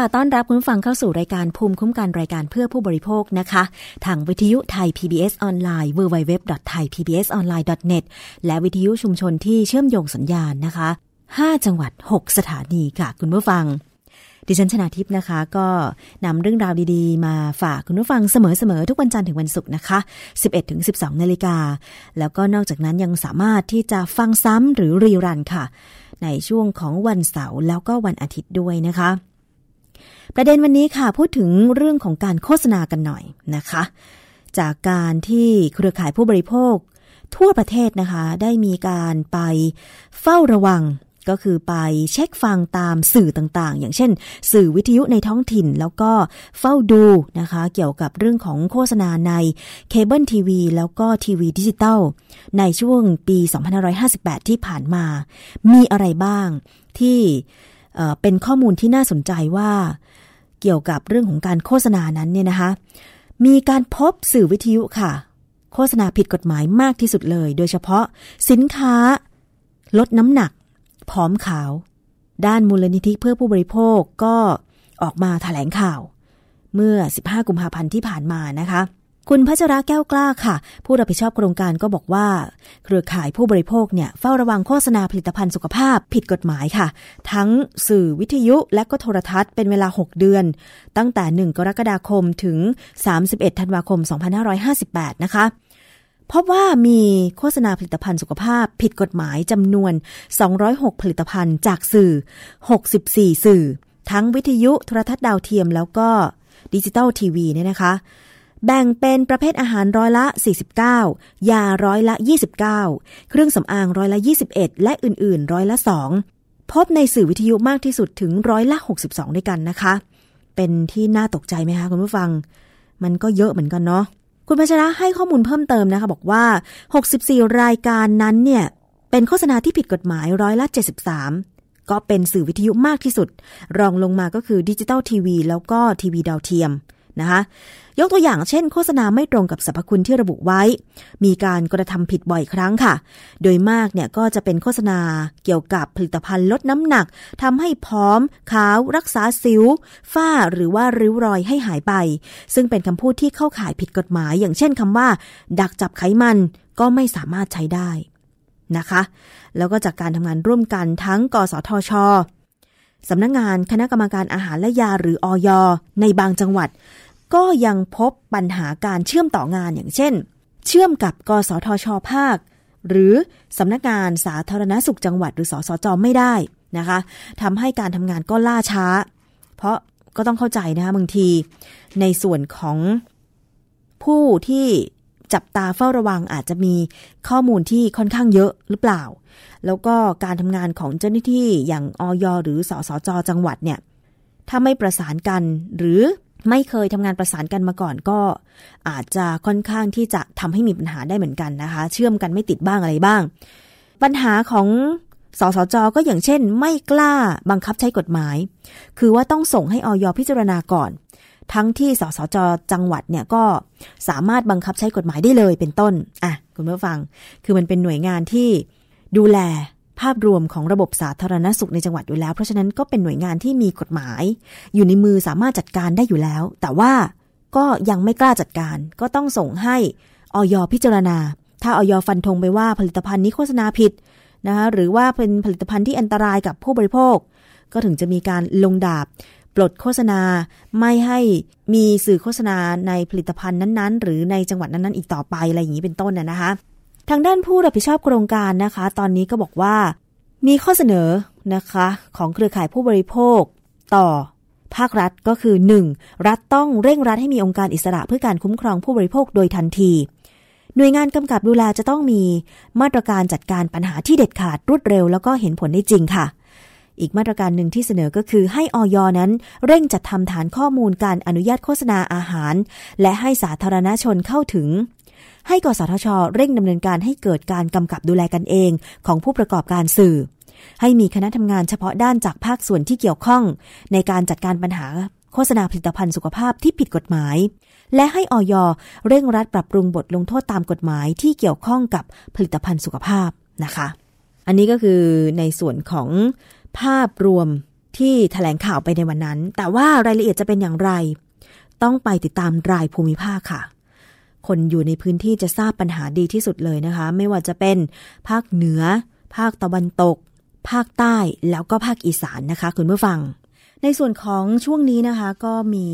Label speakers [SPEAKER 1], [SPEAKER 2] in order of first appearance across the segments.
[SPEAKER 1] ะ ต้อนรับคุ
[SPEAKER 2] ณฟังเข้าสู่รายการภูมิคุ้มกันรายการเพื่อผู้บริโภคนะคะ ทางวิทยุไทย PBS ออนไลน์ www.thaipbsonline.net และวิทยุชุมชนที่เชื่อมโยงสัญญาณนะคะ 5 จังหวัด 6 สถานีค่ะ คุณผู้ฟัง ดิฉันชนาทิพย์นะคะ ก็นำเรื่องราวดีๆ มาฝากคุณผู้ฟังเสมอๆ ทุกวันจันทร์ถึงวันศุกร์นะคะ 11-12 นาฬิกา แล้วก็นอกจากนั้นยังสามารถที่จะฟังซ้ำหรือรีรันค่ะ ในช่วงของวันเสาร์แล้วก็วันอาทิตย์ด้วยนะคะ ประเด็นวันนี้ค่ะพูดถึงเรื่องของการโฆษณากันหน่อยนะคะ จากการที่เครือข่ายผู้บริโภค ทั่วประเทศนะคะ ได้มีการไปเฝ้าระวังก็คือไปเช็คฟังตามสื่อต่างๆ อย่างเช่น สื่อวิทยุในท้องถิ่นแล้วก็เฝ้าดูนะคะ เกี่ยวกับเรื่องของโฆษณาในเคเบิลทีวีแล้วก็ทีวีดิจิตอลในช่วงปี 2558 ที่ผ่านมา มีอะไรบ้างที่ เป็นข้อมูลที่น่าสนใจว่าเกี่ยวกับเรื่องของการโฆษณานั้นเนี่ยนะคะมีการพบสื่อวิทยุค่ะ โฆษณาผิดกฎหมายมากที่สุดเลย โดยเฉพาะสินค้า ลดน้ำหนัก ผอมขาว ด้านมูลนิธิเพื่อผู้บริโภคก็ออกมาถแถลงข่าว เมื่อ 15 กุมภาพันธ์ที่ผ่านมานะคะ คุณพัชระแก้วกล้าค่ะ ผู้รับผิดชอบโครงการก็บอกว่า เครือข่ายผู้บริโภคเนี่ยเฝ้าระวังโฆษณาผลิตภัณฑ์สุขภาพผิดกฎหมายค่ะ ทั้งสื่อวิทยุและก็โทรทัศน์เป็นเวลา 6 เดือน ตั้งแต่ 1 กรกฎาคมถึง 31 ธันวาคม 2558 นะคะพบว่ามีโฆษณาผลิตภัณฑ์สุขภาพผิดกฎหมายจำนวน 206 ผลิตภัณฑ์จากสื่อ 64 สื่อ ทั้งวิทยุโทรทัศน์ดาวเทียมแล้วก็ดิจิตอลทีวีเนี่ยนะคะ แบ่งเป็นประเภทอาหารร้อยละ 49 ยาร้อยละ 29 เครื่องสำอางร้อยละ 21 และอื่นๆ ร้อยละ 2 พบในสื่อวิทยุมากที่สุดถึงร้อยละ 62 ด้วยกันนะคะ เป็นที่น่าตกใจไหมคะคุณผู้ฟัง มันก็เยอะเหมือนกันเนาะ คุณพัชระให้ข้อมูลเพิ่มเติมนะคะ บอกว่า 64 รายการนั้นเนี่ย เป็นโฆษณาที่ผิดกฎหมายร้อยละ 73ก็เป็นสื่อวิทยุมากที่สุด รองลงมาก็คือดิจิตอลทีวีแล้วก็ทีวีดาวเทียม นะคะยกตัวอย่างเช่นโฆษณาไม่ตรงกับสรรพคุณที่ระบุไว้ มีการกระทำผิดบ่อยครั้งค่ะ โดยมากเนี่ยก็จะเป็นโฆษณาเกี่ยวกับผลิตภัณฑ์ลดน้ำหนักทำให้พร้อม ขาว รักษาสิว ฝ้าหรือว่าริ้วรอยให้หายไป ซึ่งเป็นคำพูดที่เข้าข่ายผิดกฎหมาย อย่างเช่นคำว่า ดักจับไขมันก็ไม่สามารถใช้ได้นะคะ แล้วก็จากการทำงานร่วมกันทั้ง กสทชสำนักงงานคณะกรรมการอาหารและยาหรืออยในบางจังหวัด ก็ยังพบปัญหาการเชื่อมต่องานอย่างเช่น เชื่อมกับกสทชภาค หรือสำนักงานสาธารณสุขจังหวัดหรือสสจไม่ได้นะคะทำให้การทำงานก็ล่าช้า เพราะก็ต้องเข้าใจนะคะบางที ในส่วนของผู้ที่จับตาเฝ้าระวังอาจจะมีข้อมูลที่ค่อนข้างเยอะหรือเปล่า แล้วก็การทำงานของเจ้าหน้าที่อย่างอยหรือสสจจังหวัดเนี่ย ถ้าไม่ประสานกันหรือ ไม่เคยทำงานประสานกันมาก่อนก็ อาจจะค่อนข้างที่จะทำให้มีปัญหาได้เหมือนกันนะคะ เชื่อมกันไม่ติดบ้างอะไรบ้าง ปัญหาของสสจก็อย่างเช่น ไม่กล้าบังคับใช้กฎหมาย คือว่าต้องส่งให้ออยพิจารณาก่อน ทั้งที่สสจจังหวัดเนี่ยก็สามารถบังคับใช้กฎหมายได้เลยเป็นต้น อะ คุณผู้ฟัง คือมันเป็นหน่วยงานที่ดูแล ภาพรวมของระบบสาธารณสุขในจังหวัดอยู่แล้ว เพราะฉะนั้นก็เป็นหน่วยงานที่มีกฎหมาย อยู่ในมือสามารถจัดการได้อยู่แล้ว แต่ว่าก็ยังไม่กล้าจัดการ ก็ต้องส่งให้ออยพิจารณา ถ้าออยฟันธงไปว่าผลิตภัณฑ์นี้โฆษณาผิดนะคะหรือว่าเป็นผลิตภัณฑ์ที่อันตรายกับผู้บริโภค ก็ถึงจะมีการลงดาบ ปลดโฆษณาไม่ให้มีสื่อโฆษณาในผลิตภัณฑ์นั้นๆ หรือในจังหวัดนั้นๆ อีกต่อไปอะไรอย่างนี้เป็นต้นน่ะนะคะ ทางด้านผู้รับผิดชอบโครงการนะคะ ตอนนี้ก็บอกว่า มีข้อเสนอนะคะ ของเครือข่ายผู้บริโภค ต่อภาครัฐก็คือ 1. รัฐต้องเร่งรัดให้มีองค์การอิสระเพื่อการคุ้มครองผู้บริโภคโดยทันที หน่วยงานกำกับดูแลจะต้องมีมาตรการจัดการปัญหาที่เด็ดขาดรวดเร็ว แล้วก็เห็นผลได้จริงค่ะ อีกมาตรการหนึ่งที่เสนอก็คือให้ออยนั้น เร่งจัดทำฐานข้อมูลการอนุญาตโฆษณาอาหาร และให้สาธารณชนเข้าถึง ให้กสทช เร่งดำเนินการให้เกิดการกำกับดูแลกันเอง ของผู้ประกอบการสื่อ ให้มีคณะทำงานเฉพาะด้านจากภาคส่วนที่เกี่ยวข้อง ในการจัดการปัญหาโฆษณาผลิตภัณฑ์สุขภาพที่ผิดกฎหมาย และให้ออยเร่งรัดปรับปรุงบทลงโทษตามกฎหมายที่เกี่ยวข้องกับผลิตภัณฑ์สุขภาพนะคะ อันนี้ก็คือในส่วนของภาพรวมที่ถแถลงข่าวไปในวันนั้น แต่ว่ารายละเอียดจะเป็นอย่างไร ต้องไปติดตามรายภูมิภาคค่ะ คนอยู่ในพื้นที่จะทราบปัญหาดีที่สุดเลยนะคะ ไม่ว่าจะเป็นภาคเหนือ ภาคตะวันตก ภาคใต้แล้วก็ภาคอีสานนะคะ คุณผู้ฟัง ในส่วนของช่วงนี้นะคะ ก็มี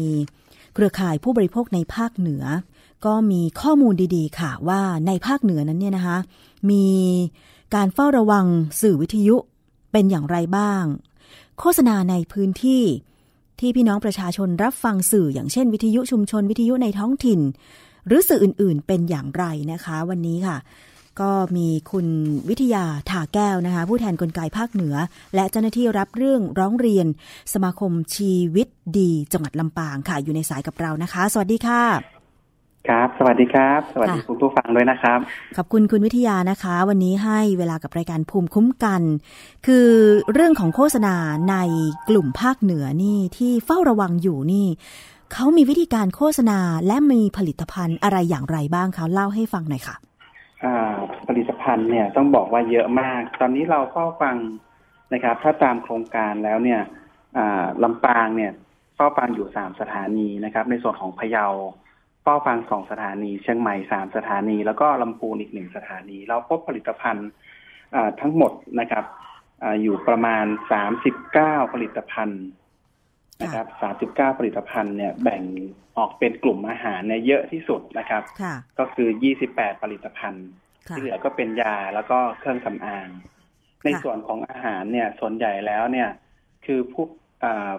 [SPEAKER 2] เครือข่ายผู้บริโภคในภาคเหนือ ก็มีข้อมูลดีๆ ค่ะ ว่าในภาคเหนือนั้นเนี่ยนะคะ มีการเฝ้าระวังสื่อวิทยุเป็นอย่างไรบ้าง โฆษณาในพื้นที่ที่พี่น้องประชาชนรับฟังสื่ออย่างเช่น วิทยุชุมชนวิทยุในท้องถิ่น หรือสื่ออื่นๆเป็นอย่างไรนะคะ วันนี้ค่ะก็มีคุณวิทยาถาแก้วนะคะ ผู้แทนกลไกภาคเหนือ และเจ้าหน้าที่รับเรื่องร้องเรียน สมาคมชีวิตดีจังหวัดลำปางค่ะ อยู่ในสายกับเรานะคะ สวัสดีค่ะ
[SPEAKER 3] ครับ สวัสดีครับ สวัสดี
[SPEAKER 2] ค่ะ
[SPEAKER 3] คุณผู้ฟังด้วยนะครับ
[SPEAKER 2] ขอบคุณคุณวิทยานะคะ วันนี้ให้เวลากับรายการภูมิคุ้มกัน คือเรื่องของโฆษณาในกลุ่มภาคเหนือนี่ที่เฝ้าระวังอยู่นี่ เขามีวิธีการโฆษณาและมีผลิตภัณฑ์อะไรอย่างไรบ้างคะเล่าให้ฟังหน่อยค่ะ
[SPEAKER 3] อ่าผลิตภัณฑ์เนี่ยต้องบอกว่าเยอะมาก ตอนนี้เราเฝ้าฟังนะครับ ถ้าตามโครงการแล้วเนี่ยอ่าลำปางเนี่ยเฝ้าฟังอยู่สามสถานีนะครับ ในส่วนของพะเยาเฝ้าฟังสองสถานี เชียงใหม่สามสถานี แล้วก็ลำพูนอีกหนึ่งสถานี เราพบผลิตภัณฑ์อ่าทั้งหมดนะครับอาอยู่ประมาณสามสิบเก้าผลิตภัณฑ์ นะครับสามสิบเก้าผลิตภัณฑ์เนี่ยแบ่งออกเป็นกลุ่มอาหารเนี่ยเยอะที่สุดนะครับ
[SPEAKER 2] ค่ะ
[SPEAKER 3] ก็คือ 28 ผลิตภัณฑ์
[SPEAKER 2] ค่ะ
[SPEAKER 3] ที่เหลือก็เป็นยาแล้วก็เครื่องสำอาง ในส่วนของอาหารเนี่ยส่วนใหญ่แล้วเนี่ย คือพวกอ่า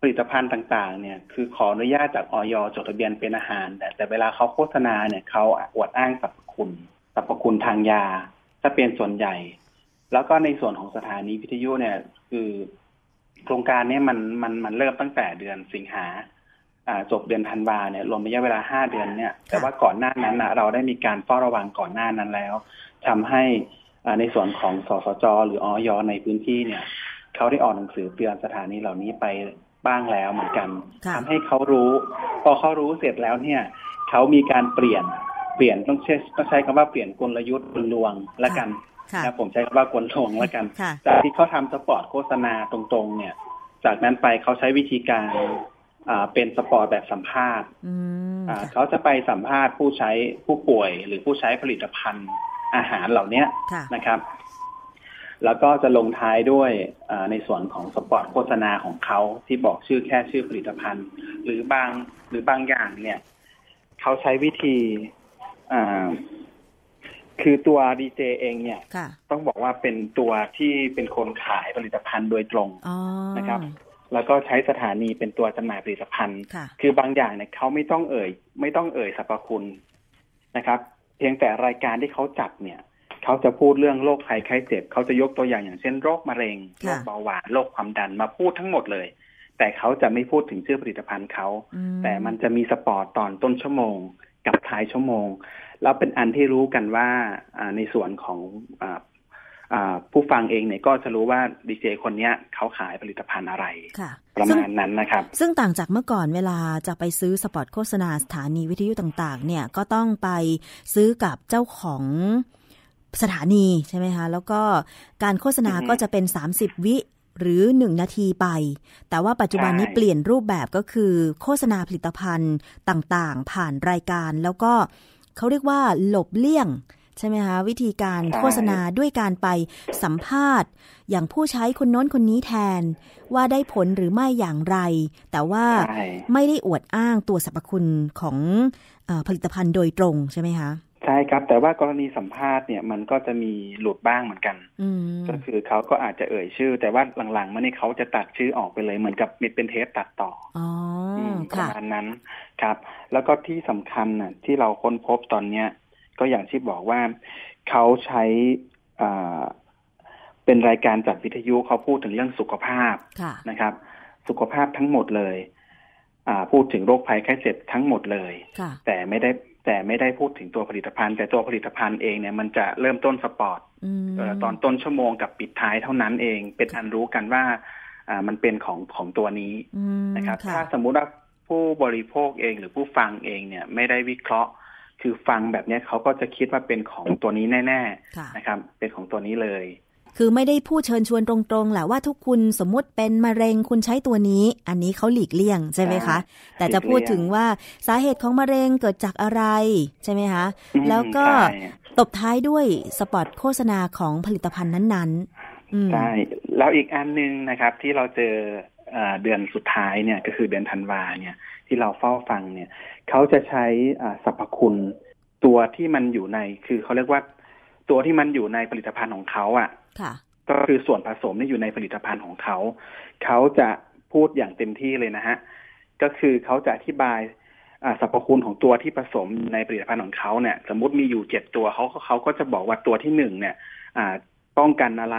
[SPEAKER 3] ผลิตภัณฑ์ต่างๆ เนี่ย คือขออนุญาตจากออยจดทะเบียนเป็นอาหาร แต่แต่เวลาเขาโฆษณาเนี่ยเขาอวดอ้างสรรพคุณสรรพคุณทางยาจะเป็นส่วนใหญ่ แล้วก็ในส่วนของสถานีวิทยุเนี่ย คือ โครงการเนี้มันมันมันเริ่มตั้งแต่เดือนสิงหาอ่าจบเดือนธันวาเนี่ยรวมระยะเวลาห้าเดือนเนี่ยแต่ว่าก่อนหน้านั้นนะเราได้มีการเฝ้าระวังก่อนหน้านั้นแล้วทำให้อ่าในส่วนของสสจ หรือออยในพื้นที่เนี่ยเขาได้ออกหนังสือเตือนสถานีเหล่านี้ไปบ้างแล้วเหมือนกัน
[SPEAKER 2] ค่ะ
[SPEAKER 3] ทำให้เขารู้ พอเขารู้เสร็จแล้วเนี่ยเขามีการเปลี่ยนเปลี่ยนต้องใช้ต้องใช้คำว่าเปลี่ยนกลยุทธ์กลลวงละกัน
[SPEAKER 2] ค่ะ
[SPEAKER 3] นะผมใช้คำว่ากลลวงละกัน
[SPEAKER 2] ค่ะ
[SPEAKER 3] จากที่เขาทำสปอร์ตโฆษณาตรงๆ เนี่ย จากนั้นไปเขาใช้วิธีการอ่าเป็นสปอร์ตแบบสัมภาษณ์
[SPEAKER 2] อืม
[SPEAKER 3] อ่า
[SPEAKER 2] ค่ะ
[SPEAKER 3] เขาจะไปสัมภาษณ์ผู้ใช้ผู้ป่วย หรือผู้ใช้ผลิตภัณฑ์อาหารเหล่าเนี้ย
[SPEAKER 2] ค่ะ
[SPEAKER 3] นะครับ แล้วก็จะลงท้ายด้วยอ่าในส่วนของสปอร์ตโฆษณาของเขาที่บอกชื่อแค่ชื่อผลิตภัณฑ์ หรือบางหรือบางอย่างเนี่ย เขาใช้วิธีอ่า คือตัวดีเจเองเนี่ย
[SPEAKER 2] ค่ะ
[SPEAKER 3] ต้องบอกว่าเป็นตัวที่เป็นคนขายผลิตภัณฑ์โดยตรง
[SPEAKER 2] อ๋อ
[SPEAKER 3] นะครับ แล้วก็ใช้สถานีเป็นตัวจำหน่ายผลิตภัณฑ์
[SPEAKER 2] ค่ะ
[SPEAKER 3] คือบางอย่างเนี่ยเขาไม่ต้องเอ่ย ไม่ต้องเอ่ยสรรพคุณนะครับ เพียงแต่รายการที่เขาจัดเนี่ยเขาจะพูดเรื่องโรคภัยไข้เจ็บเขาจะยกตัวอย่างอย่างเช่นโรคมะเร็งโร
[SPEAKER 2] ค่ะ
[SPEAKER 3] คเบาหวานโรคความดันมาพูดทั้งหมดเลย แต่เขาจะไม่พูดถึงชื่อผลิตภัณฑ์เขา
[SPEAKER 2] อื
[SPEAKER 3] แต่มันจะมีสปอร์ตตอนต้นชั่วโมงกับท้ายชั่วโมง แล้วเป็นอันที่รู้กันว่าอ่าในส่วนของอ่าอ่าผู้ฟังเองเนี่ยก็จะรู้ว่าดีเจคนเนี้ยเขาขายผลิตภัณฑ์อะไร
[SPEAKER 2] ค่ะ
[SPEAKER 3] ประ
[SPEAKER 2] ซึ่ง
[SPEAKER 3] มาณนั้นนะครับ
[SPEAKER 2] ซึ่งต่างจากเมื่อก่อนเวลาจะไปซื้อสปอตโฆษณาสถานีวิทยุต่าง ๆ เนี่ยก็ต้องไปซื้อกับเจ้าของสถานีใช่ไหมคะ แล้วก็การโฆษณา
[SPEAKER 3] อือฮึ
[SPEAKER 2] ก็จะเป็น 30 วิหรือ 1 นาทีไป แต่ว่าปัจจุบันนี้
[SPEAKER 3] ใช่
[SPEAKER 2] เปลี่ยนรูปแบบก็คือ โฆษณาผลิตภัณฑ์ต่างๆ ผ่านรายการแล้วก็ เขาเรียกว่าหลบเลี่ยงใช่ไหมคะวิธีการโฆษณาด้วยการไปสัมภาษณ์ อย่างผู้ใช้คนโน้นคนนี้แทน ว่าได้ผลหรือไม่อย่างไร แต่ว่า
[SPEAKER 3] ใช่
[SPEAKER 2] ไม่ได้อวดอ้างตัวสรรพคุณของเออผลิตภัณฑ์โดยตรงใช่ไหมคะ
[SPEAKER 3] ใช่ครับ แต่ว่ากรณีสัมภาษณ์เนี่ยมันก็จะมีหลุดบ้างเหมือนกัน
[SPEAKER 2] อืม
[SPEAKER 3] ก็คือเขาก็อาจจะเอ่ยชื่อ แต่ว่าหลังๆมานี่เขาจะตัดชื่อออกไปเลยเหมือนกับมีเป็นเทปตัดต่อ
[SPEAKER 2] อ๋อ
[SPEAKER 3] อื
[SPEAKER 2] อ
[SPEAKER 3] มประ
[SPEAKER 2] ค่ะ
[SPEAKER 3] มาณนั้นครับ แล้วก็ที่สำคัญน่ะ ที่เราค้นพบตอนเนี้ย ก็อย่างที่บอกว่าเขาใช้อ่าเป็นรายการจัดวิทยุเขาพูดถึงเรื่องสุขภาพ
[SPEAKER 2] ค่ะ
[SPEAKER 3] นะครับ สุขภาพทั้งหมดเลย อ่า พูดถึงโรคภัยไข้เจ็บทั้งหมดเลย
[SPEAKER 2] ค่ะ
[SPEAKER 3] แต่ไม่ได้ แต่ไม่ได้พูดถึงตัวผลิตภัณฑ์ แต่ตัวผลิตภัณฑ์เองเนี่ยมันจะเริ่มต้นสปอร์ต
[SPEAKER 2] อืม
[SPEAKER 3] เอ่อตอนต้นชั่วโมงกับปิดท้ายเท่านั้นเอง เป็นอันรู้กันว่าอ่ามันเป็นของของตัวนี้
[SPEAKER 2] อืม
[SPEAKER 3] นะครับ
[SPEAKER 2] ค่ะ
[SPEAKER 3] ถ้าสมมุติว่าผู้บริโภคเองหรือผู้ฟังเองเนี่ยไม่ได้วิเคราะห์ คือฟังแบบเนี้ยเขาก็จะคิดว่าเป็นของตัวนี้แน่
[SPEAKER 2] ค่ะ
[SPEAKER 3] ๆนะครับ เป็นของตัวนี้เลย
[SPEAKER 2] คือไม่ได้พูดเชิญชวนตรงๆแหละว่าทุกคุณสมมุติเป็นมะเร็งคุณใช้ตัวนี้ อันนี้เขาหลีกเลี่ยงใช่ไหมคะ แต่จะพูดถึงว่าสาเหตุของมะเร็งเกิดจากอะไรใช่ไหมคะ
[SPEAKER 3] อืม
[SPEAKER 2] แล้วก็
[SPEAKER 3] ใช่
[SPEAKER 2] ตบท้ายด้วยสปอตโฆษณาของผลิตภัณฑ์นั้นๆอืม
[SPEAKER 3] ใช่แล้วอีกอันหนึงนะครับที่เราเจอเอ่อเดือนสุดท้ายเนี่ยก็คือเดือนธันวาเนี่ยที่เราเฝ้าฟังเนี่ยเขาจะใช้อ่าสรรพคุณตัวที่มันอยู่ในคือเขาเรียกว่า ตัวที่มันอยู่ในผลิตภัณฑ์ของเขาอะ
[SPEAKER 2] ค่ะ
[SPEAKER 3] ก็คือส่วนผสมที่อยู่ในผลิตภัณฑ์ของเขา เขาจะพูดอย่างเต็มที่เลยนะฮะ ก็คือเขาจะอธิบายอ่าสรรพคุณของตัวที่ผสมในผลิตภัณฑ์ของเขาเนี่ย สมมติมีอยู่เจ็ดตัวเขาเขาก็จะบอกว่าตัวที่หนึ่งเนี่ยอ่า ป้องกันอะไร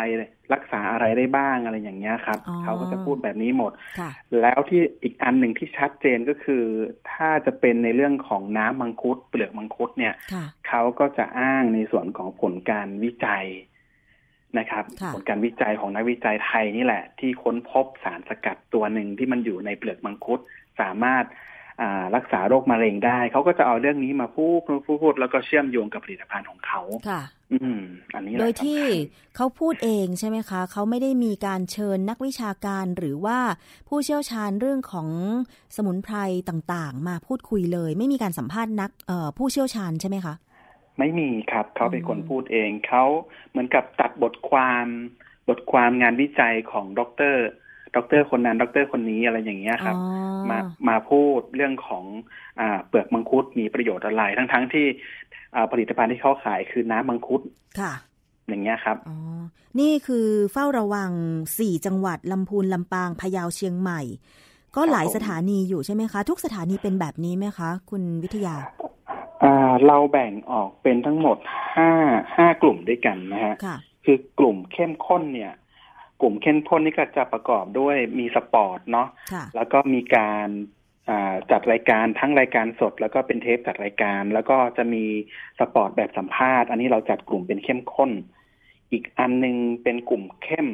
[SPEAKER 3] รักษาอะไรได้บ้างอะไรอย่างเงี้ยครับ
[SPEAKER 2] อ๋อ
[SPEAKER 3] เขาก็จะพูดแบบนี้หมด
[SPEAKER 2] ค่ะ
[SPEAKER 3] แล้วที่อีกอันหนึ่งที่ชัดเจนก็คือ ถ้าจะเป็นในเรื่องของน้ำมังคุด เปลือกมังคุดเนี่ย
[SPEAKER 2] ค่ะ
[SPEAKER 3] เขาก็จะอ้างในส่วนของผลการวิจัยนะครับ
[SPEAKER 2] ค่ะ
[SPEAKER 3] ผลการวิจัยของนักวิจัยไทยนี่แหละ ที่ค้นพบสารสกัดตัวหนึ่งที่มันอยู่ในเปลือกมังคุดสามารถอ่า รักษาโรคมะเร็งได้ เขาก็จะเอาเรื่องนี้มาพูดพูดพูดพูดแล้วก็เชื่อมโยงกับผลิตภัณฑ์ของเขา
[SPEAKER 2] ค่ะ
[SPEAKER 3] อืม อันนี้แหละ
[SPEAKER 2] โดยที่
[SPEAKER 3] สำคัญ
[SPEAKER 2] เขาพูดเองใช่ไหมคะเขาไม่ได้มีการเชิญนักวิชาการหรือว่าผู้เชี่ยวชาญเรื่องของสมุนไพรต่างๆ มาพูดคุยเลย ไม่มีการสัมภาษณ์นักเอ่อผู้เชี่ยวชาญใช่ไหมคะ
[SPEAKER 3] ไม่มีครับเขาเป็นคน
[SPEAKER 2] อืม
[SPEAKER 3] พูดเองเขาเหมือนกับตัดบทความบทความงานวิจัยของดร ดรคนนั้นดรคนนี้อะไรอย่างเงี้ยครับ
[SPEAKER 2] อ๋อ
[SPEAKER 3] มามาพูดเรื่องของอ่าเปลือกมังคุดมีประโยชน์อะไร ทั้งทั้งๆที่อ่าผลิตภัณฑ์ที่เขาขายคือน้ำมังคุด
[SPEAKER 2] ค่ะ
[SPEAKER 3] อย่างเงี้ยครับ
[SPEAKER 2] อ๋อนี่คือเฝ้าระวังสี่จังหวัดลำพูนลำปางพะเยาเชียงใหม่ ก็หลาย
[SPEAKER 3] ครับผม
[SPEAKER 2] สถานีอยู่ใช่ไหมคะ ทุกสถานีเป็นแบบนี้ไหมคะ คุณวิทยา
[SPEAKER 3] อ่าเราแบ่งออกเป็นทั้งหมดห้าห้ากลุ่มด้วยกันนะฮะ
[SPEAKER 2] ค่ะ
[SPEAKER 3] คือกลุ่มเข้มข้นเนี่ย กลุ่มเข้มข้นนี่ก็จะประกอบด้วยมีสปอร์ตเนาะ
[SPEAKER 2] ค่ะ
[SPEAKER 3] แล้วก็มีการอ่าจัดรายการทั้งรายการสด แล้วก็เป็นเทปจัดรายการ แล้วก็จะมีสปอร์ตแบบสัมภาษณ์ อันนี้เราจัดกลุ่มเป็นเข้มข้น อีกอันหนึงเป็นกลุ่มเข้ม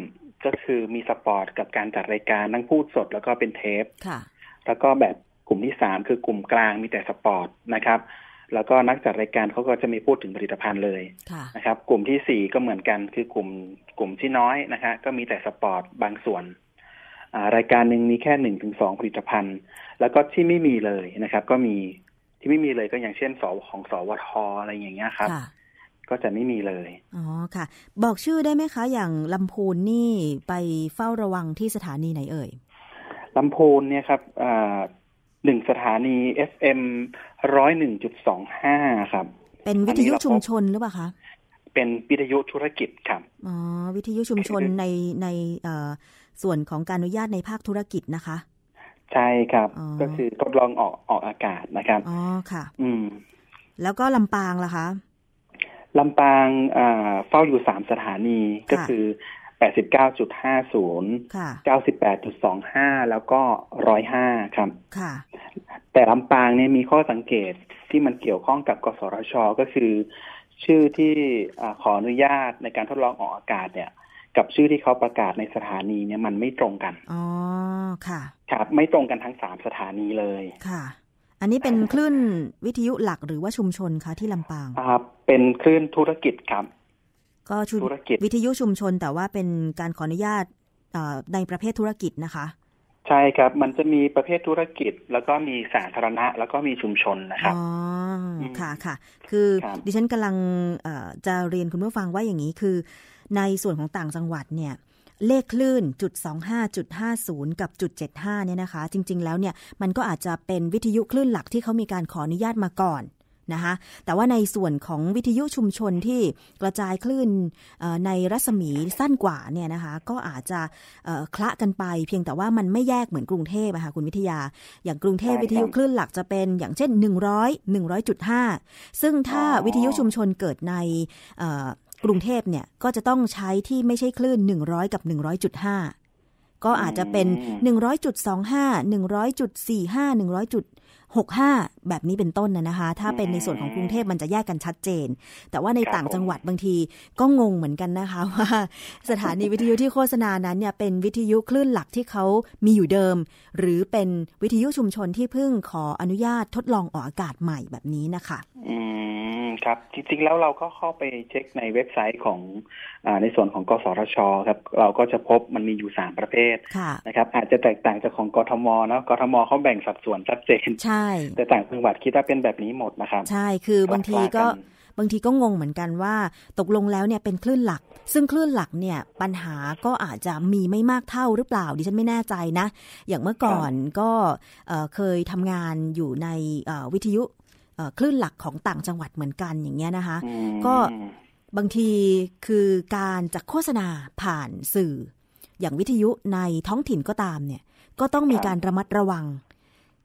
[SPEAKER 3] ก็คือมีสปอร์ตกับการจัดรายการทั้งพูดสด แล้วก็เป็นเทป
[SPEAKER 2] ค่ะ
[SPEAKER 3] แล้วก็แบบกลุ่มที่สามคือกลุ่มกลางมีแต่สปอร์ตนะครับ แล้วก็นักจัดรายการเขาก็จะไม่พูดถึงผลิตภัณฑ์เลย
[SPEAKER 2] ค่ะ
[SPEAKER 3] นะครับ กลุ่มที่สี่ก็เหมือนกันคือกลุ่มกลุ่มที่น้อยนะฮะก็มีแต่สปอร์ตบางส่วนอ่ารายการหนึ่งมีแค่หนึ่งถึงสองผลิตภัณฑ์ แล้วก็ที่ไม่มีเลยนะครับ ก็มีที่ไม่มีเลยก็อย่างเช่นของสวทอะไรอย่างเงี้ยครับ
[SPEAKER 2] ค่ะ
[SPEAKER 3] ก็จะไม่มีเลย
[SPEAKER 2] อ๋อค่ะ บอกชื่อได้ไหมคะ อย่างลำพูนนี่ไปเฝ้าระวังที่สถานีไหนเอ่ย
[SPEAKER 3] ลำพูนเนี่ยครับอ่า หนึ่งสถานี FM ร้อยหนึ่งจุดสองห้าครับ
[SPEAKER 2] เป็นวิทยุชุมชนหรือเปล่าคะ
[SPEAKER 3] เป็นวิทยุธุรกิจครับ
[SPEAKER 2] อ๋อ วิทยุชุมชน
[SPEAKER 3] คือ
[SPEAKER 2] ในในเอ่อส่วนของการอนุญาตในภาคธุรกิจนะคะ
[SPEAKER 3] ใช่ครับ
[SPEAKER 2] อ๋อ
[SPEAKER 3] ก็คือทดลองออกออกอากาศนะครับ
[SPEAKER 2] อ๋อ ค่ะ
[SPEAKER 3] อืม
[SPEAKER 2] แล้วก็ลำปางล่ะคะ
[SPEAKER 3] ลำปางอ่าเฝ้าอยู่สามสถานีก็คือ แปดสิบเก้าจุดห้าศูนย์
[SPEAKER 2] ค่ะ
[SPEAKER 3] เก้าสิบแปดจุดสองห้าแล้วก็ร้อยห้าครับ
[SPEAKER 2] ค่ะ
[SPEAKER 3] แต่ลำปางเนี่ยมีข้อสังเกตที่มันเกี่ยวข้องกับกสทช ก็คือ ชื่อที่อาขออนุญาตในการทดลองออกอากาศเนี่ย กับชื่อที่เขาประกาศในสถานีเนี่ยมันไม่ตรงกัน
[SPEAKER 2] อ๋อ ค่ะ
[SPEAKER 3] ครับ ไม่ตรงกันทั้งสามสถานีเลย
[SPEAKER 2] ค่ะอันนี้เป็นคลื่นวิทยุหลักหรือว่าชุมชนคะที่ลำปาง
[SPEAKER 3] อ่าเป็นคลื่นธุรกิจครับ
[SPEAKER 2] ก็ชุม
[SPEAKER 3] ธุรกิจ
[SPEAKER 2] วิทยุชุมชนแต่ว่าเป็นการขออนุญาตเอ่อในประเภทธุรกิจนะคะ
[SPEAKER 3] ใช่ครับ มันจะมีประเภทธุรกิจ แล้วก็มีสาธารณะ แล้วก็มีชุมชนนะครับ
[SPEAKER 2] อ๋อ
[SPEAKER 3] อืม
[SPEAKER 2] ค่ะค่ะ คือ
[SPEAKER 3] ครับ
[SPEAKER 2] ดิฉันกำลังเอ่อจะเรียนคุณผู้ฟังว่าอย่างนี้คือ ในส่วนของต่างจังหวัดเนี่ยเลขคลื่นจุด25จุด50 กับจุด75เนี่ยนะคะ จริง ๆ แล้วเนี่ยมันก็อาจจะเป็นวิทยุคลื่นหลักที่เขามีการขออนุญาตมาก่อน นะคะแต่ว่าในส่วนของวิทยุชุมชนที่กระจายคลื่นเอ่อในรัศมีสั้นกว่าเนี่ยนะคะก็อาจจะเอ่อคละกันไป เพียงแต่ว่ามันไม่แยกเหมือนกรุงเทพอะค่ะคุณวิทยา อย่างกรุงเทพ
[SPEAKER 3] ใช่ครับ
[SPEAKER 2] วิทยุคลื่นหลักจะเป็นอย่างเช่น 100 100.5 ซึ่งถ้า
[SPEAKER 3] อ๋อ
[SPEAKER 2] วิทยุชุมชนเกิดในเอ่อกรุงเทพเนี่ยก็จะต้องใช้ที่ไม่ใช่คลื่น 100 กับ 100.5 ก็อาจจะเป็น 100.25 100.45 100.65 แบบนี้เป็นต้นนะนะคะ ถ้าเป็นในส่วนของกรุงเทพมันจะแยกกันชัดเจน แต่ว่าใน
[SPEAKER 3] ครับ
[SPEAKER 2] ต่าง
[SPEAKER 3] ผม
[SPEAKER 2] จังหวัดบางทีก็งงเหมือนกันนะคะว่า สถานีวิทยุที่โฆษณานั้นเนี่ยเป็นวิทยุคลื่นหลักที่เขามีอยู่เดิม หรือเป็นวิทยุชุมชนที่เพิ่งขออนุญาตทดลองออกอากาศใหม่แบบนี้นะคะ
[SPEAKER 3] อืมครับจริงๆแล้วเราก็เข้าไปเช็คในเว็บไซต์ของอาในส่วนของกสทชครับเราก็จะพบมันมีอยู่สามประเภท
[SPEAKER 2] ค่ะ
[SPEAKER 3] นะครับอาจจะแตกต่างจากของกทมนะกทมเขาแบ่งสัดส่วนชัดเจน
[SPEAKER 2] ใช่
[SPEAKER 3] แต่ต่างจังหวัดคิดว่าเป็นแบบนี้หมดนะครับ
[SPEAKER 2] ใช่คือบางทีก็
[SPEAKER 3] คลาดน
[SPEAKER 2] บางทีก็งงเหมือนกันว่า ตกลงแล้วเนี่ยเป็นคลื่นหลัก ซึ่งคลื่นหลักเนี่ยปัญหาก็อาจจะมีไม่มากเท่าหรือเปล่าดิฉันไม่แน่ใจนะ อย่างเมื่อก่อนก็เอ่อเคยทำงานอยู่ในเอ่อวิทยุเอ่อคลื่นหลักของต่างจังหวัดเหมือนกันอย่างเงี้ยนะคะ
[SPEAKER 3] อืม
[SPEAKER 2] ก็บางทีคือการจะโฆษณาผ่านสื่อ อย่างวิทยุในท้องถิ่นก็ตามเนี่ยก็ต้องมีการระมัดระวัง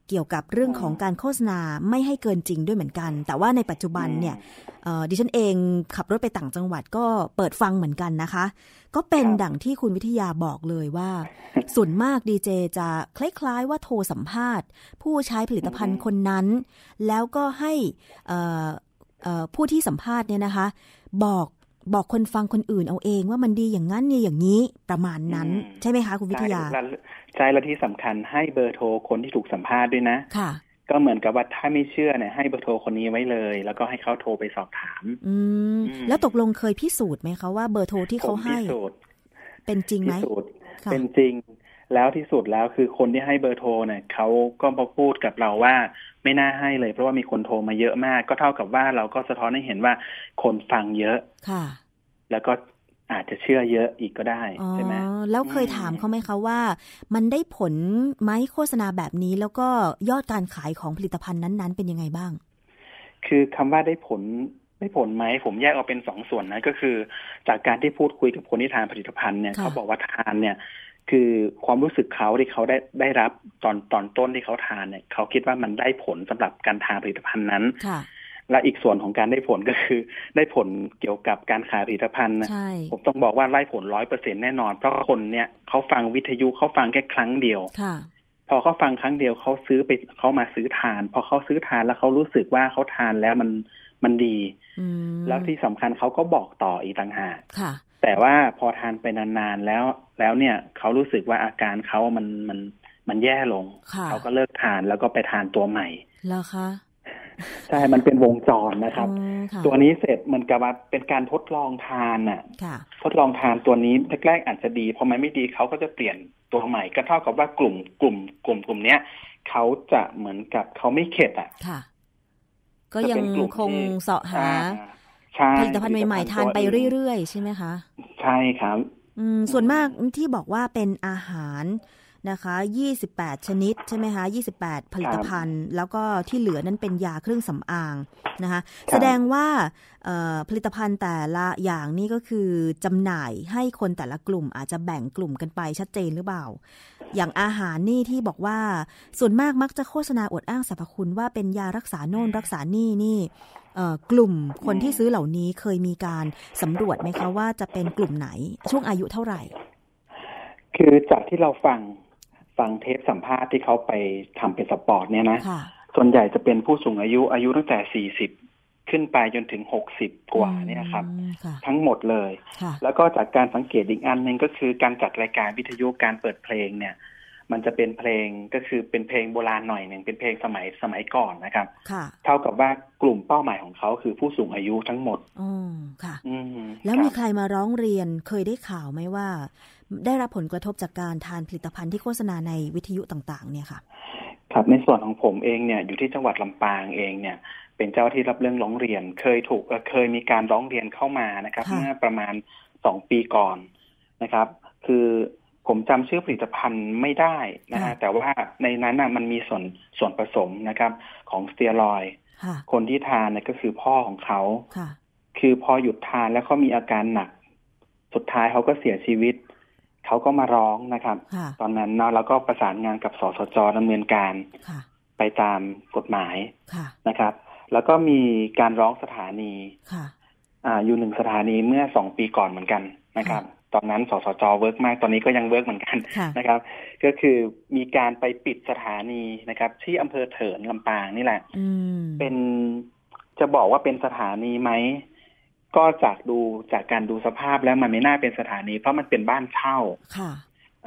[SPEAKER 2] เกี่ยวกับเรื่องของการโฆษณาไม่ให้เกินจริงด้วยเหมือนกัน แต่ว่าในปัจจุบันเนี่ยเอ่อดิฉันเองขับรถไปต่างจังหวัดก็เปิดฟังเหมือนกันนะคะ ก็เป็น
[SPEAKER 3] ครับ
[SPEAKER 2] ดั่งที่คุณวิทยาบอกเลยว่า ส่วนมากดีเจจะคล้ายๆว่าโทรสัมภาษณ์ ผู้ใช้ผลิตภัณฑ์คนนั้น แล้วก็ให้เอ่อเอ่อผู้ที่สัมภาษณ์เนี่ยนะคะ บอก บอกคนฟังคนอื่นเอาเองว่ามันดีอย่างนั้นเนี่ยอย่างนี้ประมาณนั้น
[SPEAKER 3] อืม
[SPEAKER 2] ใช่ไหมคะคุณวิทยา
[SPEAKER 3] ใช่และใช่และที่สำคัญให้เบอร์โทรคนที่ถูกสัมภาษณ์ด้วยนะ
[SPEAKER 2] ค่ะ
[SPEAKER 3] ก็เหมือนกับว่าถ้าไม่เชื่อเนี่ยให้เบอร์โทรคนนี้ไว้เลย แล้วก็ให้เขาโทรไปสอบถาม
[SPEAKER 2] อืม
[SPEAKER 3] อืม
[SPEAKER 2] แล้วตกลงเคยพิสูจน์ไหมคะว่าเบอร์โทรที่เขา
[SPEAKER 3] ผม
[SPEAKER 2] ให้
[SPEAKER 3] พิสูจน์
[SPEAKER 2] เป็นจริงไห
[SPEAKER 3] พิ
[SPEAKER 2] ม
[SPEAKER 3] สูจน์
[SPEAKER 2] ค่ะ
[SPEAKER 3] เป็นจริงแล้วที่สุดแล้วคือคนที่ให้เบอร์โทรเนี่ยเขาก็มาพูดกับเราว่า ไม่น่าให้เลย เพราะว่ามีคนโทรมาเยอะมาก ก็เท่ากับว่าเราก็สะท้อนให้เห็นว่าคนฟังเยอะ
[SPEAKER 2] ค่ะ
[SPEAKER 3] แล้วก็อาจจะเชื่อเยอะอีกก็ได้
[SPEAKER 2] อ๋อ
[SPEAKER 3] ใช่ไหม
[SPEAKER 2] แล้วเคย
[SPEAKER 3] อืม
[SPEAKER 2] ถามเขาไหมคะว่า มันได้ผลไหมโฆษณาแบบนี้ แล้วก็ยอดการขายของผลิตภัณฑ์นั้น ๆ เป็นยังไงบ้าง
[SPEAKER 3] คือคำว่าได้ผลได้ผลไหมผมแยกออกเป็นสองส่วนนะก็คือ จากการที่พูดคุยกับคนที่ทานผลิตภัณฑ์เนี่ย
[SPEAKER 2] ค่ะ
[SPEAKER 3] เขาบอกว่าทานเนี่ย คือความรู้สึกเขาที่เขาได้ได้รับตอนตอนต้นที่เขาทานเนี่ยเขาคิดว่ามันได้ผลสำหรับการทานผลิตภัณฑ์นั้น
[SPEAKER 2] ค่ะ
[SPEAKER 3] และอีกส่วนของการได้ผลก็คือ ได้ผลเกี่ยวกับการขายผลิตภัณฑ์นะ
[SPEAKER 2] ใช่
[SPEAKER 3] ผมต้องบอกว่าได้ผลร้อยเปอร์เซ็นแน่นอน เพราะคนเนี่ยเขาฟังวิทยุเขาฟังแค่ครั้งเดียว
[SPEAKER 2] ค่ะ
[SPEAKER 3] พอเขาฟังครั้งเดียวเขาซื้อไปเขามาซื้อทาน พอเขาซื้อทานแล้วเขารู้สึกว่าเขาทานแล้วมันมันดี
[SPEAKER 2] อืม
[SPEAKER 3] แล้วที่สำคัญเขาก็บอกต่ออีกต่างหาก
[SPEAKER 2] ค่ะ
[SPEAKER 3] แต่ว่าพอทานไปนานๆแล้วแล้วเนี่ยเขารู้สึกว่าอาการเขามันมันมันแย่ลง
[SPEAKER 2] ค่ะ
[SPEAKER 3] เขาก็เลิกทานแล้วก็ไปทานตัวใหม่
[SPEAKER 2] แล้วคะ
[SPEAKER 3] ใช่ มันเป็นวงจรนะครับ
[SPEAKER 2] อืมค่ะ
[SPEAKER 3] ตัวนี้เสร็จเหมันกับว่าเป็นการทดลองทานน่ะ
[SPEAKER 2] ค่ะ
[SPEAKER 3] ทดลองทานตัวนี้แรกๆอาจจะดี พอมันไม่ดีเขาก็จะเปลี่ยนตัวใหม่ ก็เท่ากับว่ากลุ่มกลุ่ม กลุ่มกลุ่มเนี้ยเขาจะเหมือนกับเขาไม่เข็ดอะ
[SPEAKER 2] ค่ะ ก็ยัง
[SPEAKER 3] จะเป็นกลุ่ม
[SPEAKER 2] คง
[SPEAKER 3] ที่
[SPEAKER 2] เสาะหา
[SPEAKER 3] ใช่
[SPEAKER 2] ผลิตภัณฑ์ใหม่ๆทานไปเรื่อยๆ ใช่ไหมคะ
[SPEAKER 3] ๆใช่ครับ
[SPEAKER 2] อืมส่วนมากที่บอกว่าเป็นอาหารนะคะ28 ชนิดใช่ไหมคะ28 ผลิตภัณฑ์ แล้วก็ที่เหลือนั้นเป็นยาเครื่องสำอางนะคะ แสดงว่าเอ่อผลิตภัณฑ์แต่ละอย่างนี่ก็คือจำหน่ายให้คนแต่ละกลุ่มอาจจะแบ่งกลุ่มกันไปชัดเจนหรือเปล่า อย่างอาหารนี่ที่บอกว่าส่วนมากมักจะโฆษณาอวดอ้างสรรพคุณว่าเป็นยารักษาโน่นรักษานี่นี่เอ่อ กลุ่มคนที่ซื้อเหล่านี้เคยมีการสำรวจไหมคะว่าจะเป็นกลุ่มไหนช่วงอายุเท่าไหร่
[SPEAKER 3] คือจากที่เราฟังฟังเทปสัมภาษณ์ที่เขาไปทำเป็นสปอร์ตเนี่ยนะ
[SPEAKER 2] ค่ะ
[SPEAKER 3] ส่วนใหญ่จะเป็นผู้สูงอายุอายุตั้งแต่40ขึ้นไปจนถึง60กว่าเนี่ยครับ
[SPEAKER 2] อืมค่ะ
[SPEAKER 3] ทั้งหมดเลย
[SPEAKER 2] ค่ะ
[SPEAKER 3] แล้วก็จากการสังเกตอีกอันหนึ่งก็คือการจัดรายการวิทยุการเปิดเพลงเนี่ย มันจะเป็นเพลงก็คือเป็นเพลงโบราณหน่อยหนึ่งเป็นเพลงสมัยสมัยก่อนนะครับ
[SPEAKER 2] ค่ะ
[SPEAKER 3] เท่ากับว่ากลุ่มเป้าหมายของเขาคือผู้สูงอายุทั้งหมด
[SPEAKER 2] อ๋อค่ะ
[SPEAKER 3] อืม
[SPEAKER 2] แล้วมี
[SPEAKER 3] ครับ
[SPEAKER 2] ใครมาร้องเรียนเคยได้ข่าวไหมว่า ได้รับผลกระทบจากการทานผลิตภัณฑ์ที่โฆษณาในวิทยุต่างๆ เนี่ยค่ะ
[SPEAKER 3] ครับในส่วนของผมเองเนี่ยอยู่ที่จังหวัดลำปางเองเนี่ยเป็นเจ้าที่รับเรื่องร้องเรียน เคยถูกเอ่อเคยมีการร้องเรียนเข้ามานะครับ
[SPEAKER 2] ค่ะ
[SPEAKER 3] เมื่อประมาณสองปีก่อนนะครับ คือ ผมจำชื่อผลิตภัณฑ์ไม่ได้นะฮะแต่ว่าในนั้นน่ะมันมีส่วนส่วนผสมนะครับ ของสเตียรอยด์
[SPEAKER 2] ค่ะ
[SPEAKER 3] คนที่ทานเนี่ยก็คือพ่อของเขา
[SPEAKER 2] ค่ะ
[SPEAKER 3] คือพอหยุดทานแล้วเขามีอาการหนัก สุดท้ายเขาก็เสียชีวิต เขาก็มาร้องนะครับ
[SPEAKER 2] ค่ะ
[SPEAKER 3] ตอนนั้นเนาะแล้วก็ประสานงานกับสสจดำเนินการ
[SPEAKER 2] ค่ะ
[SPEAKER 3] ไปตามกฎหมาย
[SPEAKER 2] ค่ะ
[SPEAKER 3] นะครับ แล้วก็มีการร้องสถานี
[SPEAKER 2] ค่ะ
[SPEAKER 3] อ่าอยู่หนึ่งสถานีเมื่อสองปีก่อนเหมือนกันนะครับ ตอนนั้นสสจ work มาก ตอนนี้ก็ยัง work เหมือนกัน
[SPEAKER 2] ค่ะ
[SPEAKER 3] นะครับ ก็คือมีการไปปิดสถานีนะครับ ที่อำเภอเถินลำปางนี่แหละ
[SPEAKER 2] อืม
[SPEAKER 3] เป็นจะบอกว่าเป็นสถานีไหมก็จากดูจากการดูสภาพแล้วมันไม่น่าเป็นสถานีเพราะมันเป็นบ้านเช่า
[SPEAKER 2] ค่ะ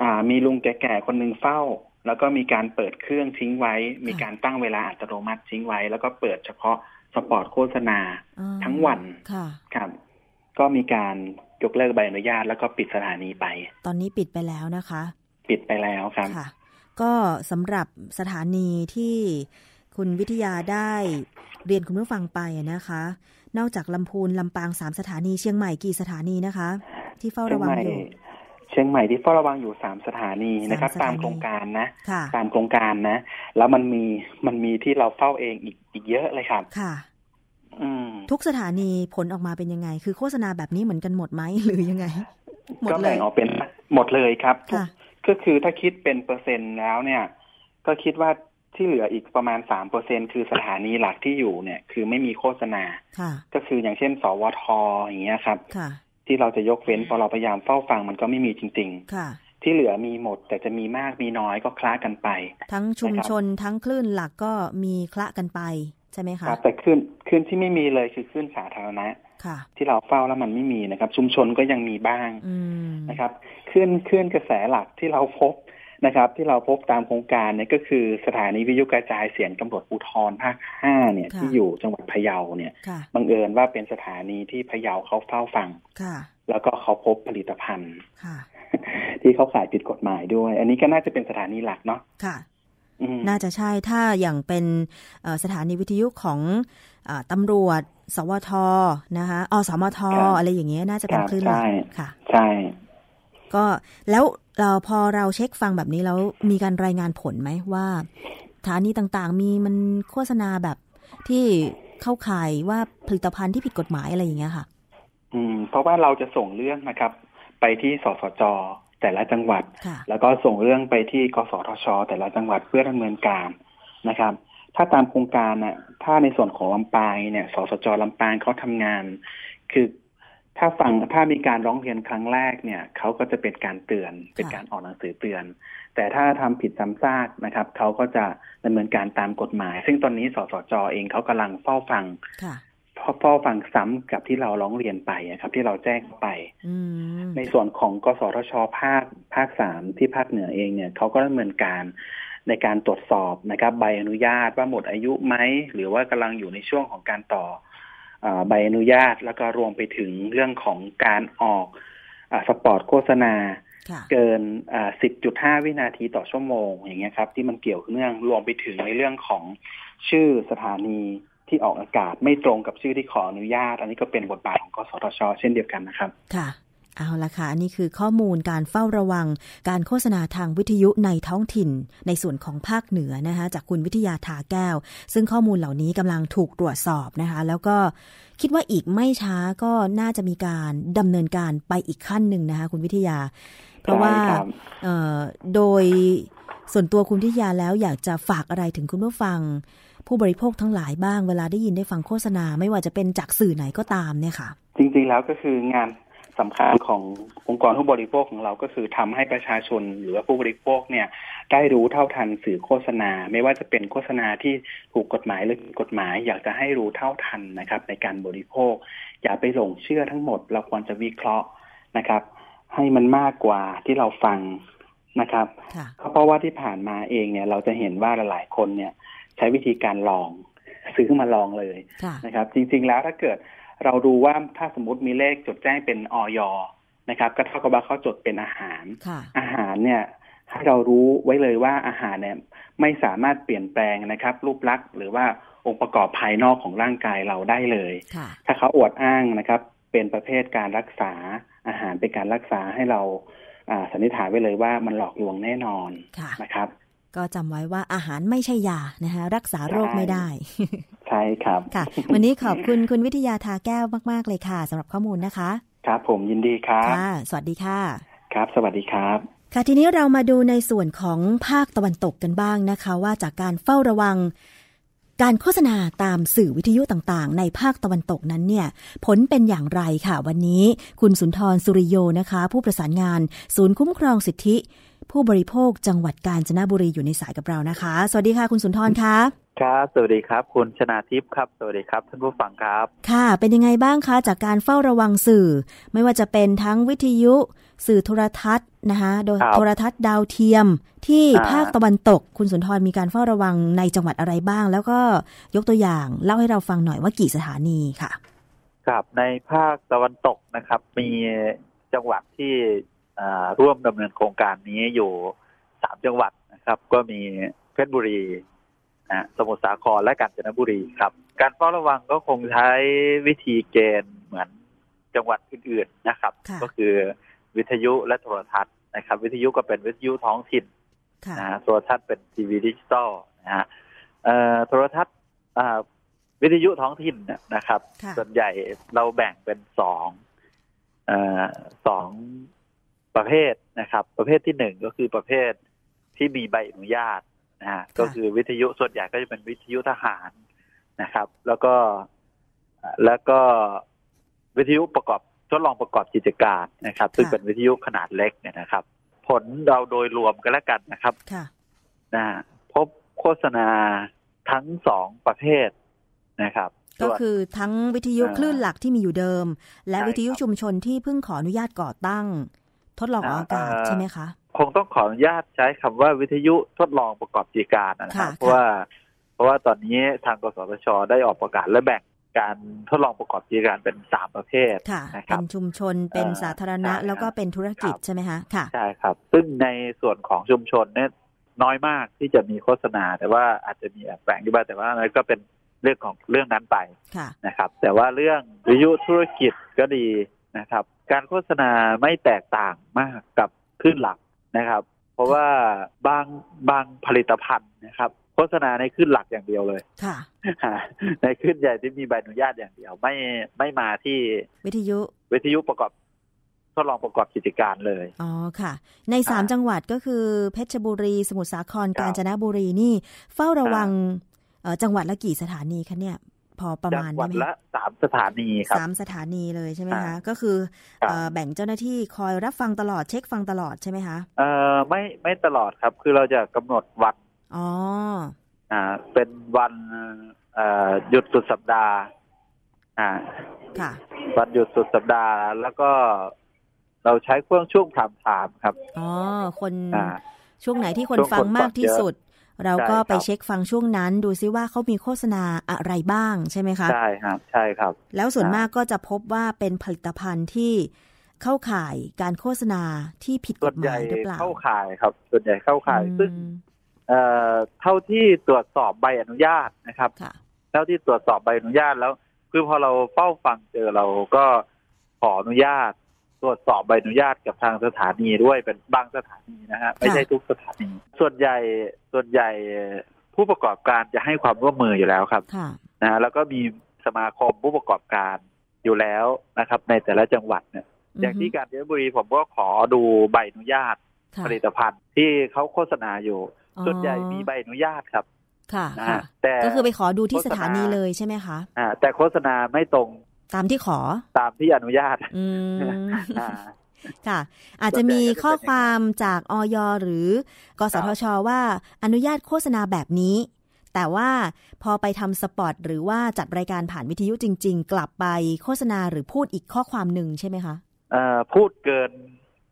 [SPEAKER 3] อ่า มีลุงแก่ๆคนหนึ่งเฝ้า แล้วก็มีการเปิดเครื่องทิ้งไว้ มีการตั้งเวลาอัตโนมัติทิ้งไว้ แล้วก็เปิดเฉพาะสปอร์ตโฆษณา
[SPEAKER 2] อ่า
[SPEAKER 3] ทั้งวัน
[SPEAKER 2] ค่ะ
[SPEAKER 3] ครับ ก็มีการ ยกเลิกใบอนุญาตแล้วก็ปิดสถานีไป
[SPEAKER 2] ตอนนี้ปิดไปแล้วนะคะ
[SPEAKER 3] ปิดไปแล้วครับ
[SPEAKER 2] ค่ะ ก็สำหรับสถานีที่คุณวิทยาได้เรียนคุณผู้ฟังไปอะนะคะ นอกจากลำพูนลำปางสามสถานีเชียงใหม่กี่สถานีนะคะ ที่เฝ้า
[SPEAKER 3] เชีย
[SPEAKER 2] ระ
[SPEAKER 3] ง
[SPEAKER 2] วั
[SPEAKER 3] ให
[SPEAKER 2] ง
[SPEAKER 3] ม่
[SPEAKER 2] อยู่
[SPEAKER 3] เชียงใหม่ที่เฝ้าระวังอยู่สามสถานีนะครับ
[SPEAKER 2] สามสถานี
[SPEAKER 3] ตามโครงการนะ
[SPEAKER 2] ค่ะ
[SPEAKER 3] ตามโครงการนะ แล้วมันมีมันมีที่เราเฝ้าเองอีกอีกเยอะเลยครับ
[SPEAKER 2] ค่ะ
[SPEAKER 3] อืม
[SPEAKER 2] ทุกสถานีผลออกมาเป็นยังไง คือโฆษณาแบบนี้เหมือนกันหมดไหมหรือยังไงหมด
[SPEAKER 3] ก็
[SPEAKER 2] เล
[SPEAKER 3] แบ่
[SPEAKER 2] ย
[SPEAKER 3] งออกเป็นหมดเลยครับ
[SPEAKER 2] ค่ะ
[SPEAKER 3] ก็คือถ้าคิดเป็นเปอร์เซ็นต์แล้วเนี่ย ก็คิดว่าที่เหลืออีกประมาณสามเปอร์เซ็นคือสถานีหลักที่อยู่เนี่ย คือไม่มีโฆษณา
[SPEAKER 2] ค่ะ
[SPEAKER 3] ก็คืออย่างเช่น สวทอย่างเงี้ยครับ
[SPEAKER 2] ค่ะ
[SPEAKER 3] ที่เราจะยกเว้นพอเราพยายามเฝ้าฟังมันก็ไม่มีจริง
[SPEAKER 2] ค่ะ
[SPEAKER 3] ๆที่เหลือมีหมด แต่จะมีมากมีน้อยก็คล้ากันไป
[SPEAKER 2] ทั้งชุมชนทั้งคลื่นหลักก็มีคละกันไป ใช่ไหม
[SPEAKER 3] ค
[SPEAKER 2] คะ
[SPEAKER 3] รับแต่ขึ้นขึ้นที่ไม่มีเลยคือขึ้นสาธารณะ
[SPEAKER 2] ค่ะ
[SPEAKER 3] ที่เราเฝ้าแล้วมันไม่มีนะครับ ชุมชนก็ยังมีบ้าง
[SPEAKER 2] อืม
[SPEAKER 3] นะครับขึ้นขึ้นกระแสหลักที่เราพบนะครับ ที่เราพบตามโครงการเนี่ยก็คือสถานีวิทยุกระจายเสียงตำรวจภูธรภาคห้าเนี่ย
[SPEAKER 2] ค่ะ
[SPEAKER 3] ที่อยู่จังหวัดพะเยาเนี่ย
[SPEAKER 2] ค่ะ
[SPEAKER 3] บังเอิญว่าเป็นสถานีที่พะเยาเขาเฝ้าฟัง
[SPEAKER 2] ค่ะ
[SPEAKER 3] แล้วก็เขาพบผลิตภัณฑ์
[SPEAKER 2] ค่ะ
[SPEAKER 3] ที่เขาขายผิดกฎหมายด้วย อันนี้ก็น่าจะเป็นสถานีหลักเนาะ
[SPEAKER 2] ค่ะ
[SPEAKER 3] อืม
[SPEAKER 2] น่าจะใช่ถ้าอย่างเป็นเอ่อสถานีวิทยุของเออตำรวจ สวทนะคะอสมทอะไรอย่างเงี้ยน่าจะเป็นคลื่นหลักค่ะ
[SPEAKER 3] ใช่
[SPEAKER 2] ก็แล้วเราพอเราเช็คฟังแบบนี้แล้วมีการรายงานผลไหมว่าสถานีต่างๆ มีมันโฆษณาแบบที่เข้าข่ายว่าผลิตภัณฑ์ที่ผิดกฎหมายอะไรอย่างเงี้ยค่ะ
[SPEAKER 3] อืม เพราะว่าเราจะส่งเรื่องนะครับ ไปที่สสจ แต่ละจังหวัด
[SPEAKER 2] ค่ะ
[SPEAKER 3] แล้วก็ส่งเรื่องไปที่กสทช แต่ละจังหวัดเพื่อดำเนินการนะครับ ถ้าตามโครงการน่ะถ้าในส่วนของลำปางเนี่ยสสจลำปางเขาทำงาน คือถ้าฟังถ้ามีการร้องเรียนครั้งแรกเนี่ยเขาก็จะเป็นการเตือนเป็นการออกหนังสือเตือน แต่ถ้าทำผิดซ้ำซากนะครับเขาก็จะดำเนินการตามกฎหมาย ซึ่งตอนนี้สสจเองเขากำลังเฝ้าฟัง
[SPEAKER 2] ค่ะ
[SPEAKER 3] เฝ้าฟังซ้ำกับที่เราร้องเรียนไปอะครับ ที่เราแจ้งไป
[SPEAKER 2] อืม
[SPEAKER 3] ในส่วนของกสทชภาคภาคสามที่ภาคเหนือเองเนี่ยเขาก็ดำเนินการในการตรวจสอบนะครับ ใบอนุญาตว่าหมดอายุไหมหรือว่ากำลังอยู่ในช่วงของการต่ออาใบอนุญาตแล้วก็รวมไปถึงเรื่องของการออกอาสปอร์ตโฆษณา
[SPEAKER 2] ค่ะ
[SPEAKER 3] เกินอ่า10.5 วินาทีต่อชั่วโมงอย่างเงี้ยครับ ที่มันเกี่ยวเนื่องรวมไปถึงในเรื่องของชื่อสถานี ที่ออกอากาศไม่ตรงกับชื่อที่ขออนุญาต อันนี้ก็เป็นบทบาทของกสทช เช่นเดียวกันนะครับ
[SPEAKER 2] ค่ะเอาละค่ะอันนี้คือข้อมูลการเฝ้าระวัง การโฆษณาทางวิทยุในท้องถิ่น ในส่วนของภาคเหนือนะคะจากคุณวิทยาทาแก้ว ซึ่งข้อมูลเหล่านี้กำลังถูกตรวจสอบนะคะ แล้วก็คิดว่าอีกไม่ช้าก็น่าจะมีการดำเนินการไปอีกขั้นหนึ่งนะคะคุณวิทยา เพราะว่า
[SPEAKER 3] ใช่ครับ
[SPEAKER 2] เอ่อโดยส่วนตัวคุณวิทยาแล้วอยากจะฝากอะไรถึงคุณผู้ฟัง ผู้บริโภคทั้งหลายบ้างเวลาได้ยินได้ฟังโฆษณา ไม่ว่าจะเป็นจากสื่อไหนก็ตามเนี่ยค่ะ
[SPEAKER 3] จริงๆแล้วก็คืองานสำคัญขององค์กรผู้บริโภคของเราก็คือทำให้ประชาชนหรือว่าผู้บริโภคเนี่ยได้รู้เท่าทันสื่อโฆษณา ไม่ว่าจะเป็นโฆษณาที่ถูกกฎหมายหรือผิดกฎหมาย อยากจะให้รู้เท่าทันนะครับ ในการบริโภค อย่าไปหลงเชื่อทั้งหมด เราควรจะวิเคราะห์นะครับ ให้มันมากกว่าที่เราฟังนะครับเพราะว่าที่ผ่านมาเองเนี่ยเราจะเห็นว่าหลายๆคนเนี่ย ใช้วิธีการลอง ซื้อมาลองเลย
[SPEAKER 2] ค่ะ
[SPEAKER 3] นะครับ จริง ๆ แล้วถ้าเกิดเราดูว่าถ้าสมมติมีเลขจดแจ้งเป็นออยนะครับ ก็เท่ากับว่าเขาจดเป็นอาหาร
[SPEAKER 2] ค่ะ
[SPEAKER 3] อาหารเนี่ยให้เรารู้ไว้เลยว่าอาหารเนี่ยไม่สามารถเปลี่ยนแปลงนะครับ รูปลักษณ์หรือว่าองค์ประกอบภายนอกของร่างกายเราได้เลย
[SPEAKER 2] ค่ะ
[SPEAKER 3] ถ้าเขาอวดอ้างนะครับ เป็นประเภทการรักษาอาหารเป็นการรักษาให้เราอ่าสันนิษฐานไว้เลยว่ามันหลอกลวงแน่นอน
[SPEAKER 2] ค่ะ
[SPEAKER 3] นะครับ
[SPEAKER 2] ก็จำไว้ว่าอาหารไม่ใช่ยานะคะรักษาโรคไม่ได้
[SPEAKER 3] ใช่ครับ
[SPEAKER 2] ค่ะ วันนี้ขอบคุณคุณวิทยาทาแก้วมาก ๆ เลยค่ะสำหรับข้อมูลนะคะ
[SPEAKER 3] ครับผมยินดีครับ
[SPEAKER 2] ค่ะสวัสดีค่ะ
[SPEAKER 3] ครับ สวัสดีครับ
[SPEAKER 2] ค่ะทีนี้เรามาดูในส่วนของภาคตะวันตกกันบ้างนะคะ ว่าจากการเฝ้าระวัง การโฆษณาตามสื่อวิทยุต่างๆ ในภาคตะวันตกนั้นเนี่ย ผลเป็นอย่างไรค่ะ วันนี้ คุณสุนทรสุริโยนะคะ ผู้ประสานงาน ศูนย์คุ้มครองสิทธิ ผู้บริโภคจังหวัดกาญจนบุรีอยู่ในสายกับเรานะคะ สวัสดีค่ะคุณสุนทรคะ
[SPEAKER 4] ครับ สวัสดีครับ คุณชนาทิพย์ครับ สวัสดีครับท่านผู้ฟังครับ
[SPEAKER 2] ค่ะ เป็นยังไงบ้างคะ จากการเฝ้าระวังสื่อ ไม่ว่าจะเป็นทั้งวิทยุ สื่อโทรทัศน์นะคะโดย
[SPEAKER 4] ครับ
[SPEAKER 2] โทรทัศน์ดาวเทียม ที่
[SPEAKER 4] อ่า
[SPEAKER 2] ภาคตะวันตก คุณสุนทรมีการเฝ้าระวังในจังหวัดอะไรบ้าง แล้วก็ยกตัวอย่างเล่าให้เราฟังหน่อยว่ากี่สถานีค่ะ
[SPEAKER 4] ครับในภาคตะวันตกนะครับ มีจังหวัดที่อ่า ร่วมดำเนินโครงการนี้อยู่สามจังหวัดนะครับ ก็มีเพชรบุรีนะสมุทรสาครและกาญจนบุรีครับ การเฝ้าระวังก็คงใช้วิธีเกณฑ์เหมือนจังหวัดอื่นๆนะครับ
[SPEAKER 2] ค่ะ
[SPEAKER 4] ก็คือวิทยุและโทรทัศน์นะครับ วิทยุก็เป็นวิทยุท้องถิ่น
[SPEAKER 2] ค่ะ
[SPEAKER 4] นะฮะโทรทัศน์เป็นทีวีดิจิตอลนะฮะเอ่อโทรทัศน์อ่าวิทยุท้องถิ่นเนี่ยนะครับ
[SPEAKER 2] ค่ะ
[SPEAKER 4] ส่วนใหญ่เราแบ่งเป็นสองเอ่อสอง ประเภทนะครับ ประเภทที่หนึ่งก็คือประเภทที่มีใบอนุญาตนะฮะก็คือวิทยุส่วนใหญ่ก็จะเป็นวิทยุทหารนะครับ แล้วก็แล้วก็วิทยุประกอบทดลองประกอบกิจการนะครับ ซึ่งเป็นวิทยุขนาดเล็กเนี่ยนะครับ ผลเราโดยรวมกันแล้วกันนะครับ
[SPEAKER 2] ค่ะ
[SPEAKER 4] นะพบโฆษณาทั้งสองประเภทนะครับ
[SPEAKER 2] ก็
[SPEAKER 4] ส่วน
[SPEAKER 2] คือทั้งวิทยุ
[SPEAKER 4] อ่า
[SPEAKER 2] คลื่นหลักที่มีอยู่เดิม และ
[SPEAKER 4] ใช่
[SPEAKER 2] วิทยุ
[SPEAKER 4] ครับ
[SPEAKER 2] ชุมชนที่เพิ่งขออนุญาตก่อตั้ง ทดลองออกอากาศ
[SPEAKER 4] อ่า
[SPEAKER 2] ใช่ไหมคะ
[SPEAKER 4] คงต้องขออนุญาตใช้คำว่าวิทยุทดลองประกอบกิจการนะครับ
[SPEAKER 2] ค่ะ
[SPEAKER 4] เพราะว่า เพราะว่าตอนนี้ทางกสทช ได้ออกประกาศและแบ่งการทดลองประกอบกิจการเป็นสามประเภท
[SPEAKER 2] ค่ะ
[SPEAKER 4] นะค
[SPEAKER 2] เป็
[SPEAKER 4] รับ
[SPEAKER 2] นชุมชนเป็น
[SPEAKER 4] เอ่อ
[SPEAKER 2] สาธารณะ
[SPEAKER 4] ใช่
[SPEAKER 2] แล้วก็เป็นธุรกิจ
[SPEAKER 4] ครับ
[SPEAKER 2] ใช่ไหมคะค่ะ
[SPEAKER 4] ใช่ครับ ซึ่งในส่วนของชุมชนเนี่ยน้อยมากที่จะมีโฆษณา แต่ว่าอาจจะมีแอบแฝงอยู่บ้างแต่ว่านั้นก็เป็นเรื่องของเรื่องนั้นไป
[SPEAKER 2] ค่ะ
[SPEAKER 4] นะครับ แต่ว่าเรื่องวิทยุธุรกิจก็ดี นะครับ การโฆษณาไม่แตกต่างมากกับคลื่นหลักนะครับ เพราะว่าบางบางผลิตภัณฑ์นะครับ โฆษณาในคลื่นหลักอย่างเดียวเลย
[SPEAKER 2] ค่ะ
[SPEAKER 4] ในคลื่นใหญ่ที่มีใบอนุญาตอย่างเดียว ไม่ไม่มาที่
[SPEAKER 2] วิทยุ
[SPEAKER 4] วิทยุประกอบทดลองประกอบกิจการเลย
[SPEAKER 2] อ๋อ ค่ะ ในสาม
[SPEAKER 4] อ่า
[SPEAKER 2] จังหวัดก็คือเพชรบุรี สมุทรสาคร
[SPEAKER 4] ครับ
[SPEAKER 2] กาญจนบุรีนี่ เฝ้าระวังเอ่อจังหวัดละกี่สถานีคะเนี่ย พอประ
[SPEAKER 4] จั
[SPEAKER 2] มาณ
[SPEAKER 4] หวั
[SPEAKER 2] ได้
[SPEAKER 4] ด
[SPEAKER 2] ไหม
[SPEAKER 4] ละสามสถานีครับ
[SPEAKER 2] สามสถานีเลยใช่ไหมคะ
[SPEAKER 4] อ่า
[SPEAKER 2] ก็คือ
[SPEAKER 4] ครับ
[SPEAKER 2] เอ่อแบ่งเจ้าหน้าที่คอยรับฟังตลอดเช็คฟังตลอดใช่ไหมคะ
[SPEAKER 4] เอ่อไม่ไม่ตลอดครับ คือเราจะกำหนดวัน
[SPEAKER 2] อ๋อ
[SPEAKER 4] อ่า เป็นวันเอ่อหยุดสุดสัปดาห์ อ่า
[SPEAKER 2] ค่ะ
[SPEAKER 4] วันหยุดสุดสัปดาห์แล้วก็เราใช้เครื่องช่วงถามถามครับ
[SPEAKER 2] อ๋อ คน
[SPEAKER 4] อ่า
[SPEAKER 2] ช่วงไหนที่คน
[SPEAKER 4] ช่วง
[SPEAKER 2] ฟัง
[SPEAKER 4] คน
[SPEAKER 2] มากที่
[SPEAKER 4] ฟังเยอะ
[SPEAKER 2] สุด เราก็
[SPEAKER 4] ใช่ครับ
[SPEAKER 2] ไปเช็คฟังช่วงนั้น ดูซิว่าเขามีโฆษณาอะไรบ้างใช่ไหมคะ
[SPEAKER 4] ใช่ครับใช่ครับ
[SPEAKER 2] แล้วส่วน
[SPEAKER 4] อ่าม
[SPEAKER 2] มากก็จะพบว่าเป็นผลิตภัณฑ์ที่เข้าข่ายการโฆษณาที่ผิดก
[SPEAKER 4] ส่ว
[SPEAKER 2] ฎ
[SPEAKER 4] น
[SPEAKER 2] ห
[SPEAKER 4] ให
[SPEAKER 2] มา
[SPEAKER 4] ญ่
[SPEAKER 2] ยหรือเปล่า
[SPEAKER 4] เข้าข่ายครับส่วนใหญ่เข้าข่ายซึ่ง
[SPEAKER 2] อืม
[SPEAKER 4] เอ่อเท่าที่ตรวจสอบใบอนุญาตนะครับ
[SPEAKER 2] ค่ะ
[SPEAKER 4] เท่าที่ตรวจสอบใบอนุญาตแล้ว คือพอเราเฝ้าฟังเจอเราก็ขออนุญาต ตรวจสอบใบอนุญาตกับทางสถานีด้วยเป็นบางสถานีนะฮะไม่ใช่ทุกสถานี ส่วนใหญ่ส่วนใหญ่ผู้ประกอบการจะให้ความร่วมมืออยู่แล้วครับ
[SPEAKER 2] ค่ะ
[SPEAKER 4] นะฮะแล้วก็มีสมาคมผู้ประกอบการอยู่แล้วนะครับ ในแต่ละจังหวัดเนี่ยอย่างที่กาญจนบุรีผมก็ขอดูใบอนุญาต
[SPEAKER 2] ค่ะ
[SPEAKER 4] ผลิตภัณฑ์ที่เขาโฆษณาอยู่
[SPEAKER 2] อ๋อ
[SPEAKER 4] ส่วนใหญ่มีใบอนุญาตครับ
[SPEAKER 2] ค่ะ
[SPEAKER 4] นะ
[SPEAKER 2] ค่ะ
[SPEAKER 4] ฮะแต่
[SPEAKER 2] ก็คือไปขอดูที่
[SPEAKER 4] โฆษ
[SPEAKER 2] ส
[SPEAKER 4] ณา
[SPEAKER 2] ถานีเลยใช่ไหมคะ
[SPEAKER 4] อ่าแต่โฆษณาไม่ตรง
[SPEAKER 2] ตามที่ขอ
[SPEAKER 4] ตามที่อนุญาต
[SPEAKER 2] อืม
[SPEAKER 4] อ่า
[SPEAKER 2] ค่ะ อาจจะมีข้อความจากออยหรือกสทช ว่าอนุญาตโฆษณาแบบนี้ แต่ว่าพอไปทำสปอตหรือว่าจัดรายการผ่านวิทยุจริง ๆ กลับไปโฆษณาหรือพูดอีกข้อความหนึ่งใช่ไหมคะ
[SPEAKER 4] เอ่อพูดเกิน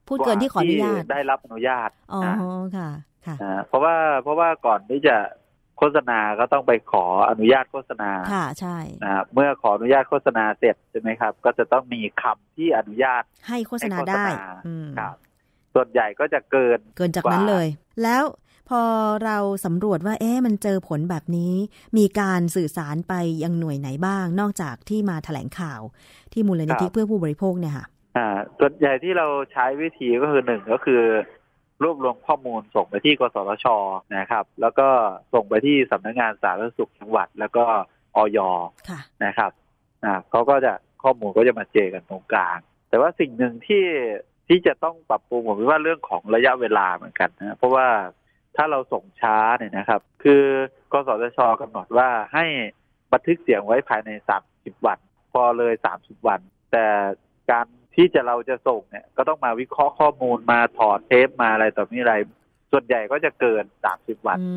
[SPEAKER 2] พูดเกินที่ขออนุญาต
[SPEAKER 4] ที่ได้รับอนุญาต
[SPEAKER 2] อ๋อ
[SPEAKER 4] นะ
[SPEAKER 2] ค่ะค่ะ
[SPEAKER 4] อ่าเพราะว่าเพราะว่าก่อนที่จะ โฆษณาก็ต้องไปขออนุญาตโฆษณา
[SPEAKER 2] ค่ะใช่
[SPEAKER 4] อ่าเมื่อขออนุญาตโฆษณาเสร็จใช่ไหมครับ ก็จะต้องมีคำที่อนุญาต
[SPEAKER 2] ให้โฆษณา
[SPEAKER 4] ให้โฆษณา
[SPEAKER 2] ได้อืม
[SPEAKER 4] ครับส่วนใหญ่ก็จะเกิน
[SPEAKER 2] เกินจากนั้นเลย แล้วพอเราสำรวจว่า เอ๊ะมันเจอผลแบบนี้ มีการสื่อสารไปยังหน่วยไหนบ้าง นอกจากที่มาแถลงข่าว ที่มูลนิธิ
[SPEAKER 4] ครับ
[SPEAKER 2] เพื่อผู้บริโภคเนี่ยค่ะ
[SPEAKER 4] อ่าส่วนใหญ่ที่เราใช้วิธีก็คือหนึ่งก็คือ รวบรวมข้อมูลส่งไปที่กสทชนะครับ แล้วก็ส่งไปที่สำนักงานสาธารณสุขจังหวัด แล้วก็ออย
[SPEAKER 2] ค่ะ
[SPEAKER 4] นะครับอ่าเขาก็จะข้อมูลก็จะมาเจอกันตรงกลาง แต่ว่าสิ่งหนึ่งที่ที่จะต้องปรับปรุงผมคิดว่าเรื่องของระยะเวลาเหมือนกันนะเพราะว่าถ้าเราส่งช้าเนี่ยนะครับ คือกสทชกำหนดว่าให้บันทึกเสียงไว้ภายใน30วัน พอเลย30วัน แต่การ ที่จะเราจะส่งเนี่ย ก็ต้องมาวิเคราะห์ข้อมูลมาถอดเทปมาอะไรต่อมีอะไร ส่วนใหญ่ก็จะเกิน30วัน
[SPEAKER 2] อื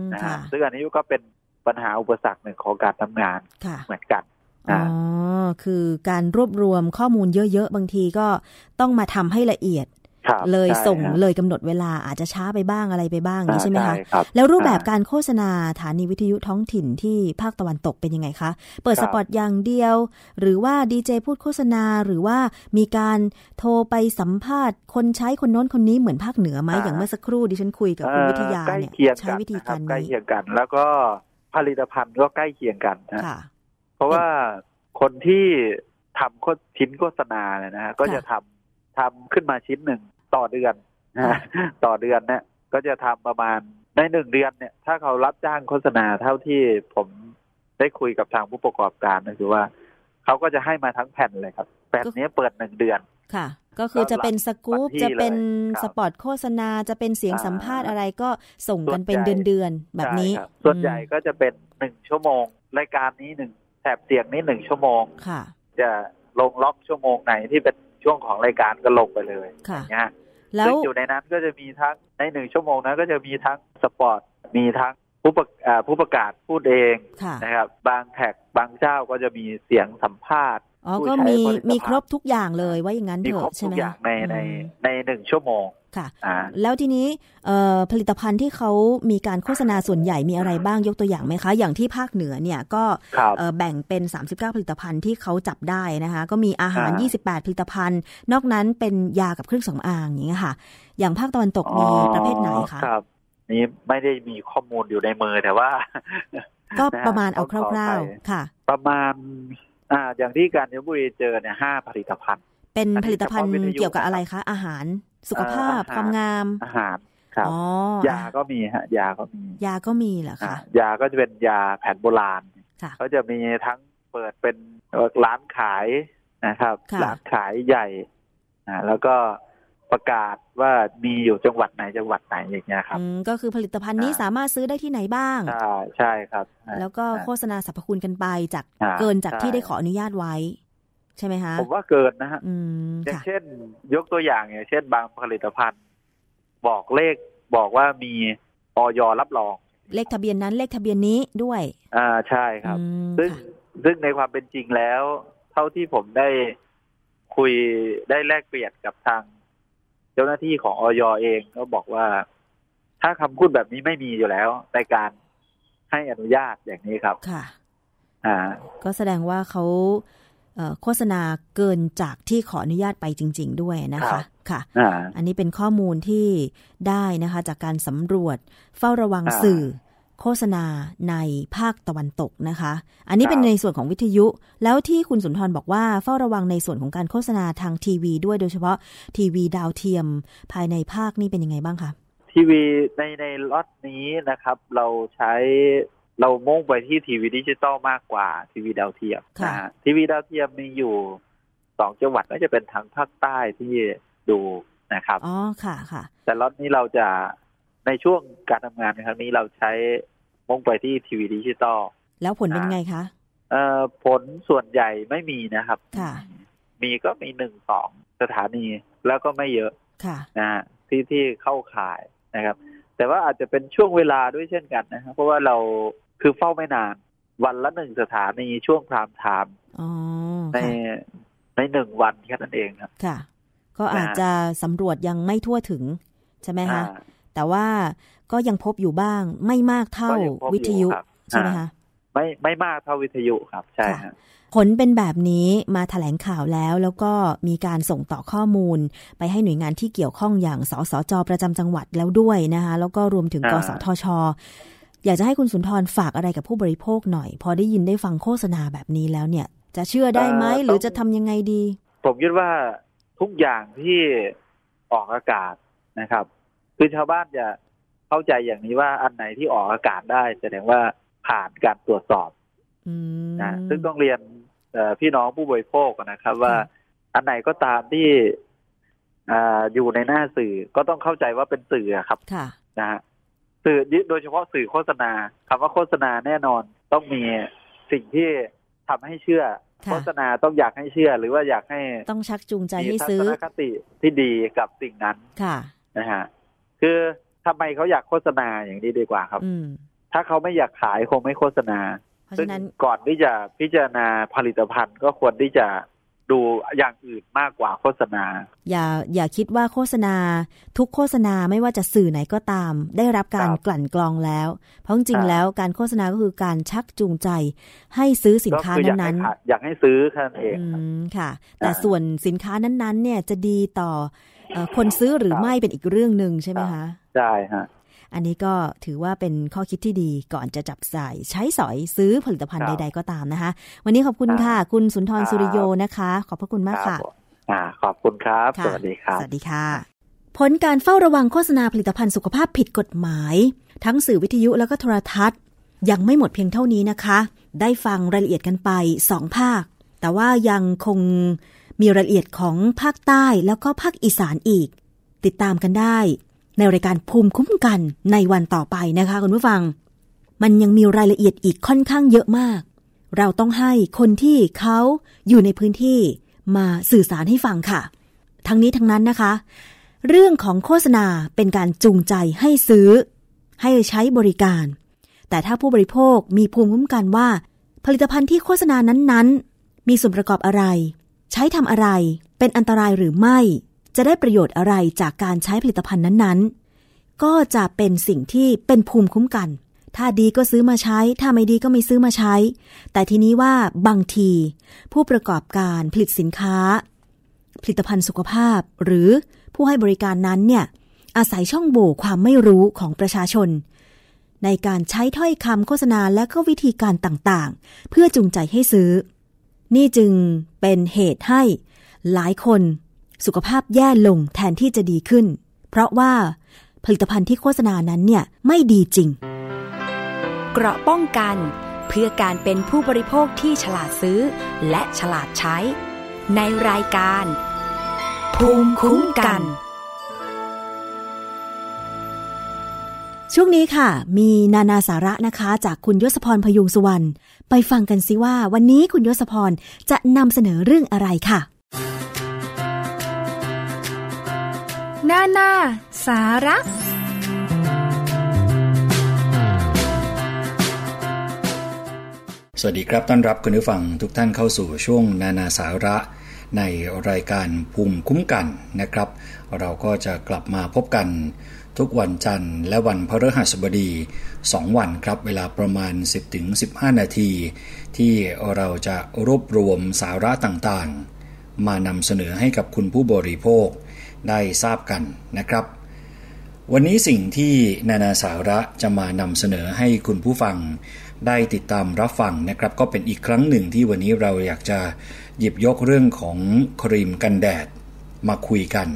[SPEAKER 2] ม
[SPEAKER 4] นะ
[SPEAKER 2] ค่ะ
[SPEAKER 4] ฮะซึ่งอันนี้ก็เป็นปัญหาอุปสรรคหนึ่งของการทำงาน
[SPEAKER 2] ค่ะ
[SPEAKER 4] เหมือนกัน
[SPEAKER 2] อ๋อคือการรวบรวมข้อมูลเยอะๆ บางทีก็ต้องมาทำให้ละเอียด
[SPEAKER 4] ครับ
[SPEAKER 2] เลย
[SPEAKER 4] ใช่
[SPEAKER 2] ส่ง
[SPEAKER 4] ฮะ
[SPEAKER 2] เลยกำหนดเวลาอาจจะช้าไปบ้างอะไรไปบ้างอย่างนี้
[SPEAKER 4] อ่า
[SPEAKER 2] ใช่ไหมคะ
[SPEAKER 4] ครับ
[SPEAKER 2] แล้วรูปแบบ
[SPEAKER 4] อ่า
[SPEAKER 2] การโฆษณาฐานีวิทยุท้องถิ่นที่ภาคตะวันตกเป็นยังไงคะ เปิด
[SPEAKER 4] ค
[SPEAKER 2] ส
[SPEAKER 4] รับ
[SPEAKER 2] ปอตอย่างเดียว หรือว่าดีเจพูดโฆษณาหรือว่ามีการโทรไปสัมภาษณ์ คนใช้คนโน้นคนนี้เหมือนภาคเหนือไหมอย่างเมื่อสักครู่ดิฉันคุยกับคุณวิทยา
[SPEAKER 4] ใกล้
[SPEAKER 2] เนี่ย
[SPEAKER 4] เคียง
[SPEAKER 2] ใช้
[SPEAKER 4] กัน
[SPEAKER 2] วิธี
[SPEAKER 4] นะค
[SPEAKER 2] กา
[SPEAKER 4] รับ
[SPEAKER 2] ร
[SPEAKER 4] ใกล้
[SPEAKER 2] นี้
[SPEAKER 4] เคียงกัน แล้วก็ผลิตภัณฑ์ก็ใกล้เคียงกันนะ
[SPEAKER 2] ค่ะ
[SPEAKER 4] เพราะว่าคนที่ทำโฆษชิ้นโฆษณาเนี่ยนะฮะก็จะทำทำขึ้นมาชิ้นหนึ่ง ต่อเดือนนะฮะต่อเดือนเนี่ยก็จะทำประมาณในหนึ่งเดือนเนี่ย ถ้าเขารับจ้างโฆษณาเท่าที่ผมได้คุยกับทางผู้ประกอบการก็คือว่า เขาก็จะให้มาทั้งแผ่นเลยครับแผ่นนี้เปิดหนึ่งเดือน
[SPEAKER 2] ค่ะ ก็คือจะเป็นสกู๊ป
[SPEAKER 4] วันที่
[SPEAKER 2] จะเป็น
[SPEAKER 4] เลยครับ
[SPEAKER 2] สปอตโฆษณาจะเป็นเสียง
[SPEAKER 4] อ่า
[SPEAKER 2] สัมภาษณ์อะไรก็ส่งกันเป็น
[SPEAKER 4] ส่
[SPEAKER 2] เดื
[SPEAKER 4] ว
[SPEAKER 2] อน
[SPEAKER 4] นใหญ่
[SPEAKER 2] เดือนๆแบบนี้
[SPEAKER 4] ใช่ครับส่วนใหญ่
[SPEAKER 2] อืม
[SPEAKER 4] ก็จะเป็นหนึ่งชั่วโมง รายการนี้หนึ่งแถบเสียงนี้หนึ่งชั่วโมง
[SPEAKER 2] ค่ะ
[SPEAKER 4] จะลงล็อกชั่วโมงไหนที่เป็นช่วงของรายการก็ลงไปเลย
[SPEAKER 2] ค่ะ
[SPEAKER 4] อย่างเงี้ย
[SPEAKER 2] แล้ว
[SPEAKER 4] ซึ่งอยู่ในนั้นก็จะมีทั้งในหนึ่งชั่วโมงนั้นก็จะมีทั้งสปอร์ต มีทั้งผู้ประอ่าผู้ประกาศพูดเอง
[SPEAKER 2] ค่ะ
[SPEAKER 4] นะครับ บางแท็กบางเจ้าก็จะมีเสียงสัมภาษณ์
[SPEAKER 2] อ๋อ
[SPEAKER 4] ผู้
[SPEAKER 2] ก็
[SPEAKER 4] ใช้
[SPEAKER 2] มี
[SPEAKER 4] ผลิตภัณฑ์
[SPEAKER 2] มีครบทุกอย่างเลยว่าอย่างนั้น
[SPEAKER 4] มี
[SPEAKER 2] เถ
[SPEAKER 4] ครบ
[SPEAKER 2] อะใช่
[SPEAKER 4] ทุ
[SPEAKER 2] ไห
[SPEAKER 4] ก
[SPEAKER 2] ม
[SPEAKER 4] อย่างในใน
[SPEAKER 2] อืม
[SPEAKER 4] ในหนึ่งชั่วโมง
[SPEAKER 2] ค่ะ
[SPEAKER 4] อ่า
[SPEAKER 2] แล้วทีนี้เอ่อผลิตภัณฑ์ที่เขามีการโฆษณาส่วนใหญ่มีอะไรบ้างยกตัวอย่างไหมคะ อย่างที่ภาคเหนือเนี่ยก็
[SPEAKER 4] ครับ
[SPEAKER 2] เอ่อแบ่งเป็น 39 ผลิตภัณฑ์ที่เขาจับได้นะคะ ก็มีอาหาร
[SPEAKER 4] อ่า
[SPEAKER 2] 28 ผลิตภัณฑ์ นอกนั้นเป็นยากับเครื่องสำอางอย่างเงี้ยค่ะ อย่างภาคตะวันตกมีประเภทไหนคะ
[SPEAKER 4] ครับ นี่ไม่ได้มีข้อมูลอยู่ในมือแต่ว่า
[SPEAKER 2] ก็
[SPEAKER 4] นฮ
[SPEAKER 2] ประมาณเอา
[SPEAKER 4] ต้องข
[SPEAKER 2] คร่าว
[SPEAKER 4] อไป
[SPEAKER 2] ๆค่ะ
[SPEAKER 4] ประมาณ อ่า อย่างที่การยบุรีเจอเนี่ยห้าผลิตภัณฑ์
[SPEAKER 2] เป็น
[SPEAKER 4] อันนี้
[SPEAKER 2] ผลิตภัณฑ์
[SPEAKER 4] เฉพาะวิทยุ
[SPEAKER 2] เกี่ยวกับอะไรคะอาหาร สุขภาพ
[SPEAKER 4] เอ่ออาหาร
[SPEAKER 2] ความงาม
[SPEAKER 4] อาหารครับ
[SPEAKER 2] อ๋อยา
[SPEAKER 4] ก็มีฮะ ยาก็มี
[SPEAKER 2] ยาก็มีเหรอ
[SPEAKER 4] อ่า
[SPEAKER 2] คะ
[SPEAKER 4] ยาก็จะเป็นยาแผนโบราณ
[SPEAKER 2] ค่ะ
[SPEAKER 4] เขาจะมีทั้งเปิดเป็นร้านขายนะครับ
[SPEAKER 2] ค่ะ
[SPEAKER 4] ร้านขายใหญ่อ่าแล้วก็ประกาศว่ามีอยู่จังหวัดไหนจังหวัดไหนอย่างเงี้ยครับ
[SPEAKER 2] อืมก็คือผลิตภัณฑ์นี้
[SPEAKER 4] อ่า
[SPEAKER 2] สามารถซื้อได้ที่ไหนบ้าง
[SPEAKER 4] ใช่ใช่ครับอ่า
[SPEAKER 2] แล้วก็โฆษณาสรรพคุณกันไปจาก
[SPEAKER 4] อ่า
[SPEAKER 2] เกินจาก
[SPEAKER 4] ใช่
[SPEAKER 2] ที่ได้ขออนุญาตไว้ ใช่ไหมคะ
[SPEAKER 4] ผมว่าเกินนะฮะ
[SPEAKER 2] อืม
[SPEAKER 4] อย่าง
[SPEAKER 2] ค่ะ
[SPEAKER 4] เช่น ยกตัวอย่างอย่างเช่น บางผลิตภัณฑ์ บอกเลขบอกว่ามีออยรับรอง
[SPEAKER 2] เลขทะเบียนนั้นเลขทะเบียนนี้ด้วย
[SPEAKER 4] อ่าใช่ครับ
[SPEAKER 2] อืม
[SPEAKER 4] ซึ่ง
[SPEAKER 2] ค่ะ
[SPEAKER 4] ซึ่งในความเป็นจริงแล้ว เท่าที่ผมได้คุยได้แลกเปลี่ยนกับทาง เจ้าหน้าที่ของออยเองก็บอกว่า ถ้าคำพูดแบบนี้ไม่มีอยู่แล้วในการให้อนุญาตอย่างนี้ครับ
[SPEAKER 2] ค่ะ
[SPEAKER 4] อ่า
[SPEAKER 2] ก็แสดงว่าเขาเอ่อ โฆษณาเกินจากที่ขออนุญาตไปจริง ๆ ด้วยนะ
[SPEAKER 4] ครั
[SPEAKER 2] คะ
[SPEAKER 4] บ
[SPEAKER 2] ค่ะ
[SPEAKER 4] อ่า
[SPEAKER 2] อันนี้เป็นข้อมูลที่ได้นะคะจากการสำรวจเฝ้าระวัง
[SPEAKER 4] อ่า
[SPEAKER 2] สื่อโฆษณาในภาคตะวันตกนะคะ อันนี้
[SPEAKER 4] ครับ
[SPEAKER 2] เป็นในส่วนของวิทยุ แล้วที่คุณสุนทรบอกว่าเฝ้าระวังในส่วนของการโฆษณาทางทีวี ด้วยโดยเฉพาะทีวีดาวเทียมภายในภาคนี่เป็นยังไงบ้างคะ
[SPEAKER 4] ทีวีในในล็อตนี้นะครับ เราใช้ เรามุ่งไปที่ทีวีดิจิตอลมากกว่าทีวีดาวเทียม
[SPEAKER 2] ค่ะ
[SPEAKER 4] นะฮะทีวีดาวเทียมมีอยู่สองจังหวัดก็จะเป็นทางภาคใต้ที่ดูนะครับ
[SPEAKER 2] อ๋อค่ะค่ะ
[SPEAKER 4] แต่ล็อตนี้เราจะในช่วงการทำงานในครั้งนี้เราใช้มุ่งไปที่ทีวีดิจิตอล
[SPEAKER 2] แล้วผลเป็นไงคะ
[SPEAKER 4] เอ่อผลส่วนใหญ่ไม่มีนะครับ
[SPEAKER 2] ค่ะ
[SPEAKER 4] มีก็มีหนึ่งสองสถานีแล้วก็ไม่เยอะ
[SPEAKER 2] ค่ะ
[SPEAKER 4] นะฮะที่ที่เข้าข่ายนะครับ แต่ว่าอาจจะเป็นช่วงเวลาด้วยเช่นกันนะครับเพราะว่าเรา คือเฝ้าไม่นาน วันละหนึ่งสถานีช่วงพรามไทม์
[SPEAKER 2] อ๋อ
[SPEAKER 4] ใน
[SPEAKER 2] ค่ะ
[SPEAKER 4] ในหนึ่งวันแค่นั้นเองครับ
[SPEAKER 2] ค่ะ ก็อาจจะสำรวจยังไม่ทั่วถึง ใช่ไหมคะ
[SPEAKER 4] อ่า
[SPEAKER 2] แต่ว่าก็ยังพบอยู่บ้างไม่มากเท่า
[SPEAKER 4] ก็ยังพบอยู่
[SPEAKER 2] วิทยุ
[SPEAKER 4] ครับ
[SPEAKER 2] ใช่ไหม
[SPEAKER 4] อ่า
[SPEAKER 2] คะ
[SPEAKER 4] ไม่ไม่มากเท่าวิทยุครับ ใช่
[SPEAKER 2] ค่ะ
[SPEAKER 4] ฮะ
[SPEAKER 2] ผลเป็นแบบนี้มาแถลงข่าวแล้ว แล้วก็มีการส่งต่อข้อมูล ไปให้หน่วยงานที่เกี่ยวข้องอย่างสสจประจำจังหวัดแล้วด้วยนะคะ แล้วก็รวมถึง
[SPEAKER 4] อ่าก
[SPEAKER 2] สทช อยากจะให้คุณสุนทรฝากอะไรกับผู้บริโภคหน่อย พอได้ยินได้ฟังโฆษณาแบบนี้แล้วเนี่ย จะเชื่อได้ไหมหรือจะทำยังไงดี
[SPEAKER 4] ผมคิดว่าทุกอย่างที่ออกอากาศนะครับ คือชาวบ้านจะเข้าใจอย่างนี้ว่าอันไหนที่ออกอากาศได้ แสดงว่าผ่านการตรวจสอบ
[SPEAKER 2] อืม
[SPEAKER 4] นะซึ่งต้องเรียนเอ่อพี่น้องผู้บริโภคนะครับ ว่า
[SPEAKER 2] ค่ะ
[SPEAKER 4] อันไหนก็ตามที่อ่าอยู่ในหน้าสื่อก็ต้องเข้าใจว่าเป็นสื่ออะครับ
[SPEAKER 2] ค่ะ
[SPEAKER 4] นะฮะ สื่อโดยเฉพาะสื่อโฆษณาคำว่าโฆษณาแน่นอนต้องมีสิ่งที่ทำให้เชื่อ
[SPEAKER 2] ค่ะ
[SPEAKER 4] โฆษณาต้องอยากให้เชื่อ หรือว่าอยากให้
[SPEAKER 2] ต้องชักจูงใจ
[SPEAKER 4] มี
[SPEAKER 2] ให้
[SPEAKER 4] ทัศ
[SPEAKER 2] ซื้อ
[SPEAKER 4] นคติที่ดีกับสิ่งนั้น
[SPEAKER 2] ค่ะ
[SPEAKER 4] นะฮะคือทำไมเขาอยากโฆษณาอย่างนี้ดีกว่าครับ
[SPEAKER 2] อืม
[SPEAKER 4] ถ้าเขาไม่อยากขายคงไม่โฆษณา
[SPEAKER 2] เพราะ
[SPEAKER 4] ซึ่ง
[SPEAKER 2] ฉะนั้น
[SPEAKER 4] ก่อนที่จะพิจารณาผลิตภัณฑ์ก็ควรที่จะ ดูอย่างอื่นมากกว่าโฆษณา
[SPEAKER 2] อย่าอย่าคิดว่าโฆษณา ทุกโฆษณาไม่ว่าจะสื่อไหนก็ตาม ได้รับการ
[SPEAKER 4] ครับ
[SPEAKER 2] กลั่นกรองแล้ว เพราะจริง
[SPEAKER 4] ครั
[SPEAKER 2] ๆ
[SPEAKER 4] บ
[SPEAKER 2] แล้วการโฆษณาก็คือการชักจูงใจ ให้ซื้อสิน
[SPEAKER 4] ก็
[SPEAKER 2] ค้า
[SPEAKER 4] คืออยากให้
[SPEAKER 2] นั้น
[SPEAKER 4] ขายอยากให้ซื้อแค่นั้นเอง
[SPEAKER 2] ๆอืมค่ะ แต่
[SPEAKER 4] อ่า
[SPEAKER 2] ส่วนสินค้านั้นๆ เนี่ยจะดีต่อเอ่อคนซื้อหรือ
[SPEAKER 4] ครับ
[SPEAKER 2] ไม่เป็นอีกเรื่องหนึ่งใช่ไหม
[SPEAKER 4] ครับ
[SPEAKER 2] คะ
[SPEAKER 4] ใช่ฮะ
[SPEAKER 2] อันนี้ก็ถือว่าเป็นข้อคิดที่ดีก่อนจะจับใส่ใช้สอยซื้อผลิตภัณฑ์
[SPEAKER 4] ครั
[SPEAKER 2] ใด
[SPEAKER 4] บ
[SPEAKER 2] ๆก็ตามนะคะ วันนี้ขอบคุณ
[SPEAKER 4] ครับ
[SPEAKER 2] ค่ะ คุณสุนทร
[SPEAKER 4] ครับ
[SPEAKER 2] สุริโยนะคะ ขอบพระคุณมากค่ะ
[SPEAKER 4] ผมอ่าขอบคุณครับ
[SPEAKER 2] ค่ะ
[SPEAKER 4] สวัสดีครับ
[SPEAKER 2] สวัสดีค่ะ ผลการเฝ้าระวังโฆษณาผลิตภัณฑ์สุขภาพผิดกฎหมาย ทั้งสื่อวิทยุแล้วก็โทรทัศน์ ยังไม่หมดเพียงเท่านี้นะคะ ได้ฟังรายละเอียดกันไปสองภาค แต่ว่ายังคงมีรายละเอียดของภาคใต้แล้วก็ภาคอีสานอีก ติดตามกันได้ ในรายการภูมิคุ้มกันในวันต่อไปนะคะคุณผู้ฟัง มันยังมีรายละเอียดอีกค่อนข้างเยอะมาก เราต้องให้คนที่เขาอยู่ในพื้นที่มาสื่อสารให้ฟังค่ะ ทั้งนี้ทั้งนั้นนะคะ เรื่องของโฆษณาเป็นการจูงใจให้ซื้อ ให้ใช้บริการ แต่ถ้าผู้บริโภคมีภูมิคุ้มกันว่า ผลิตภัณฑ์ที่โฆษณานั้นๆ มีส่วนประกอบอะไร ใช้ทำอะไร เป็นอันตรายหรือไม่ จะได้ประโยชน์อะไรจากการใช้ผลิตภัณฑ์นั้นๆ ก็จะเป็นสิ่งที่เป็นภูมิคุ้มกัน ถ้าดีก็ซื้อมาใช้ ถ้าไม่ดีก็ไม่ซื้อมาใช้ แต่ทีนี้ว่าบางที ผู้ประกอบการผลิตสินค้า ผลิตภัณฑ์สุขภาพ หรือผู้ให้บริการนั้นเนี่ยอาศัยช่องโหว่ความไม่รู้ของประชาชน ในการใช้ถ้อยคำโฆษณาและก็วิธีการต่างๆ เพื่อจูงใจให้ซื้อ นี่จึงเป็นเหตุให้หลายคน สุขภาพแย่ลงแทนที่จะดีขึ้น เพราะว่าผลิตภัณฑ์ที่โฆษณานั้นเนี่ยไม่ดีจริง
[SPEAKER 5] เกราะป้องกันเพื่อการเป็นผู้บริโภคที่ฉลาดซื้อ และฉลาดใช้ ในรายการ ภูมิคุ้มกัน
[SPEAKER 2] ช่วงนี้ค่ะ มีนานาสาระนะคะ จากคุณยศพรพยุงสุวรรณไปฟังกันสิว่า วันนี้คุณยศพรจะนำเสนอเรื่องอะไรค่ะ
[SPEAKER 6] นานาสาระ
[SPEAKER 7] สวัสดีครับต้อนรับคุณผู้ฟังทุกท่านเข้าสู่ช่วงนานาสาระในรายการภูมิคุ้มกันนะครับ เราก็จะกลับมาพบกันทุกวันจันทร์และวันพฤหัสบดี 2 วันครับ เวลาประมาณ 10-15 นาที ที่เราจะรวบรวมสาระต่างๆ มานำเสนอให้กับคุณผู้บริโภค ได้ทราบกันนะครับ วันนี้สิ่งที่นานาสาระจะมานำเสนอให้คุณผู้ฟังได้ติดตามรับฟังนะครับ ก็เป็นอีกครั้งหนึ่งที่วันนี้เราอยากจะหยิบยกเรื่องของครีมกันแดดมาคุยกัน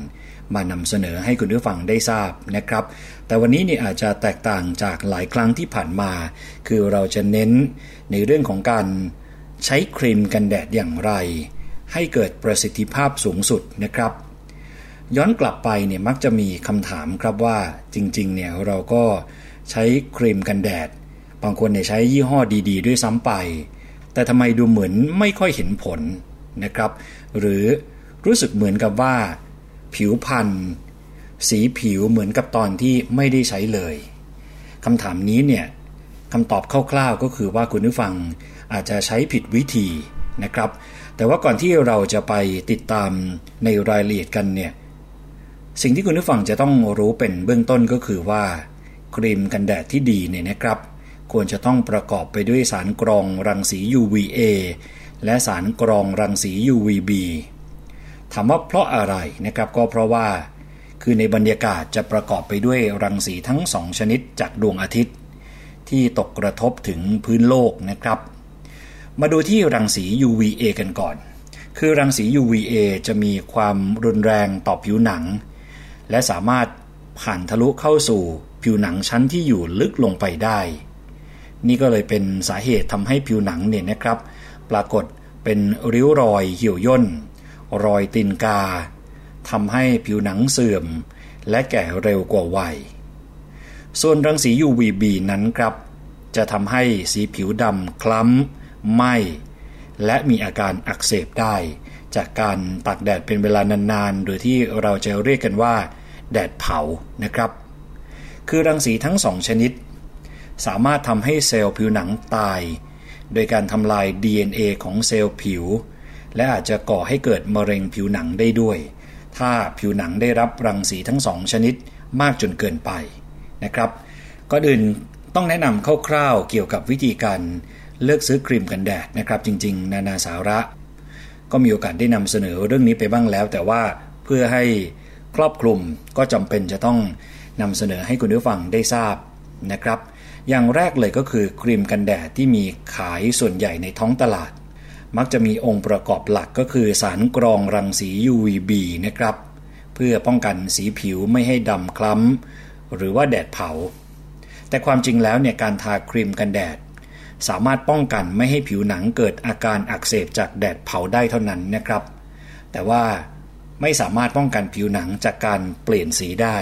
[SPEAKER 7] มานำเสนอให้คุณผู้ฟังได้ทราบนะครับ แต่วันนี้เนี่ยอาจจะแตกต่างจากหลายครั้งที่ผ่านมา คือเราจะเน้นในเรื่องของการใช้ครีมกันแดดอย่างไร ให้เกิดประสิทธิภาพสูงสุดนะครับ ย้อนกลับไปเนี่ยมักจะมีคำถามครับว่าจริงๆเนี่ยเราก็ใช้ครีมกันแดด บางคนเนี่ยใช้ยี่ห้อดี ๆ ด้วยซ้ำไป แต่ทำไมดูเหมือนไม่ค่อยเห็นผลนะครับ หรือรู้สึกเหมือนกับว่า ผิวพรรณสีผิวเหมือนกับตอนที่ไม่ได้ใช้เลยคำถามนี้เนี่ยคำตอบคร่าวๆก็คือว่าคุณผู้ฟังอาจจะใช้ผิดวิธีนะครับ แต่ว่าก่อนที่เราจะไปติดตามในรายละเอียดกันเนี่ย สิ่งที่คุณผู้ฟังจะต้องรู้เป็นเบื้องต้นก็คือว่า ครีมกันแดดที่ดีเนี่ยนะครับ ควรจะต้องประกอบไปด้วยสารกรองรังสี UVA และสารกรองรังสี UVB ถามว่าเพราะอะไรนะครับก็เพราะว่า คือในบรรยากาศจะประกอบไปด้วยรังสีทั้งสองชนิดจากดวงอาทิตย์ ที่ตกกระทบถึงพื้นโลกนะครับ มาดูที่รังสี UVA กันก่อน คือรังสี UVA จะมีความรุนแรงต่อผิวหนัง และสามารถผ่านทะลุเข้าสู่ผิวหนังชั้นที่อยู่ลึกลงไปได้ นี่ก็เลยเป็นสาเหตุทำให้ผิวหนังเนี่ยนะครับ ปรากฏเป็นริ้วรอยเหี่ยวย่น รอยตีนกาทำให้ผิวหนังเสื่อม และแก่เร็วกว่าวัย ส่วนรังสี UVB นั้นครับ จะทำให้สีผิวดำคล้ำไหมและมีอาการอักเสบได้ จากการตากแดดเป็นเวลานานๆโดยที่เราจะเรียกกันว่า แดดเผานะครับ คือรังสีทั้งสองชนิด สามารถทำให้เซลล์ผิวหนังตาย โดยการทำลาย DNA ของเซลล์ผิว และอาจจะก่อให้เกิดมะเร็งผิวหนังได้ด้วย ถ้าผิวหนังได้รับรังสีทั้งสองชนิดมากจนเกินไปนะครับก็อื่นต้องแนะนำคร่าวๆเกี่ยวกับวิธีการเลือกซื้อครีมกันแดดนะครับจริงๆ นานาสาระ ก็มีโอกาสได้นำเสนอเรื่องนี้ไปบ้างแล้ว แต่ว่าเพื่อให้ ครอบคลุมก็จำเป็นจะต้องนำเสนอให้คุณผู้ฟังได้ทราบนะครับ อย่างแรกเลยก็คือครีมกันแดดที่มีขายส่วนใหญ่ในท้องตลาด มักจะมีองค์ประกอบหลักก็คือสารกรองรังสี UVB นะครับ เพื่อป้องกันสีผิวไม่ให้ดำคล้ำหรือว่าแดดเผา แต่ความจริงแล้วเนี่ยการทาครีมกันแดด สามารถป้องกันไม่ให้ผิวหนังเกิดอาการอักเสบจากแดดเผาได้เท่านั้นนะครับ แต่ว่า ไม่สามารถป้องกันผิวหนังจากการเปลี่ยนสีได้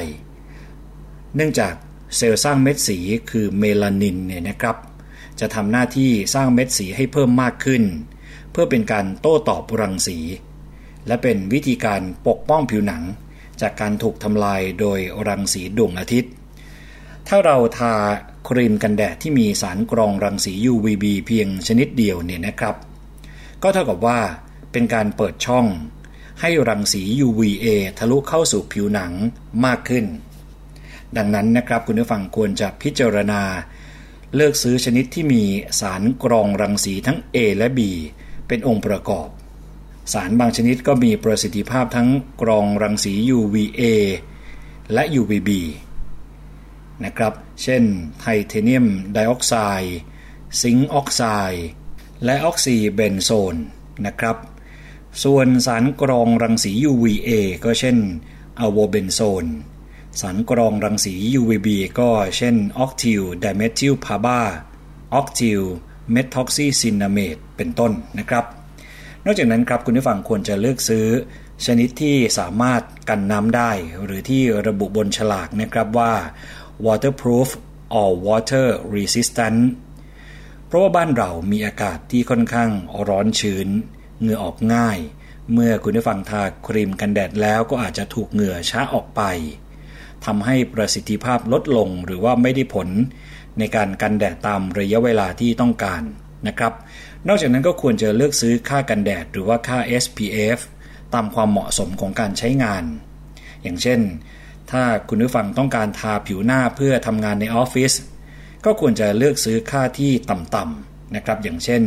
[SPEAKER 7] เนื่องจากเซลล์สร้างเม็ดสีคือเมลานินเนี่ยนะครับ จะทำหน้าที่สร้างเม็ดสีให้เพิ่มมากขึ้น เพื่อเป็นการโต้ตอบรังสี และเป็นวิธีการปกป้องผิวหนัง จากการถูกทำลายโดยรังสีดวงอาทิตย์ ถ้าเราทาครีมกันแดดที่มีสารกรองรังสี UVB เพียงชนิดเดียวเนี่ยนะครับ ก็เท่ากับว่าเป็นการเปิดช่อง ให้รังสี UVA ทะลุเข้าสู่ผิวหนังมากขึ้น ดังนั้นนะครับคุณผู้ฟังควรจะพิจารณา เลือกซื้อชนิดที่มีสารกรองรังสีทั้ง A และ B เป็นองค์ประกอบ สารบางชนิดก็มีประสิทธิภาพทั้งกรองรังสี UVA และ UVB นะครับ เช่น ไทเทเนียมไดออกไซด์ ซิงค์ออกไซด์ และออกซิเบนโซนนะครับ ส่วนสารกรองรังสี UVA ก็เช่นอะโวเบนโซน สารกรองรังสี UVB ก็เช่นออกทิลไดเมทิลพาบาออกทิลเมทอกซิซินาเมตเป็นต้นนะครับ นอกจากนั้นครับคุณผู้ฟังควรจะเลือกซื้อ ชนิดที่สามารถกันน้ำได้ หรือที่ระบุบนฉลากนะครับว่า waterproof or water resistant เพราะว่าบ้านเรามีอากาศที่ค่อนข้างร้อนชื้น เหงื่อออกง่าย เมื่อคุณได้ฟังทาครีมกันแดดแล้วก็อาจจะถูกเหงื่อช้าออกไปทำให้ประสิทธิภาพลดลงหรือว่าไม่ได้ผล ในการกันแดดตามระยะเวลาที่ต้องการนะครับ นอกจากนั้นก็ควรจะเลือกซื้อค่ากันแดดหรือว่าค่า SPF ตามความเหมาะสมของการใช้งาน อย่างเช่น ถ้าคุณผู้ฟังต้องการทาผิวหน้าเพื่อทำงานในออฟฟิศก็ควรจะเลือกซื้อค่าที่ต่ำๆนะครับ อย่างเช่น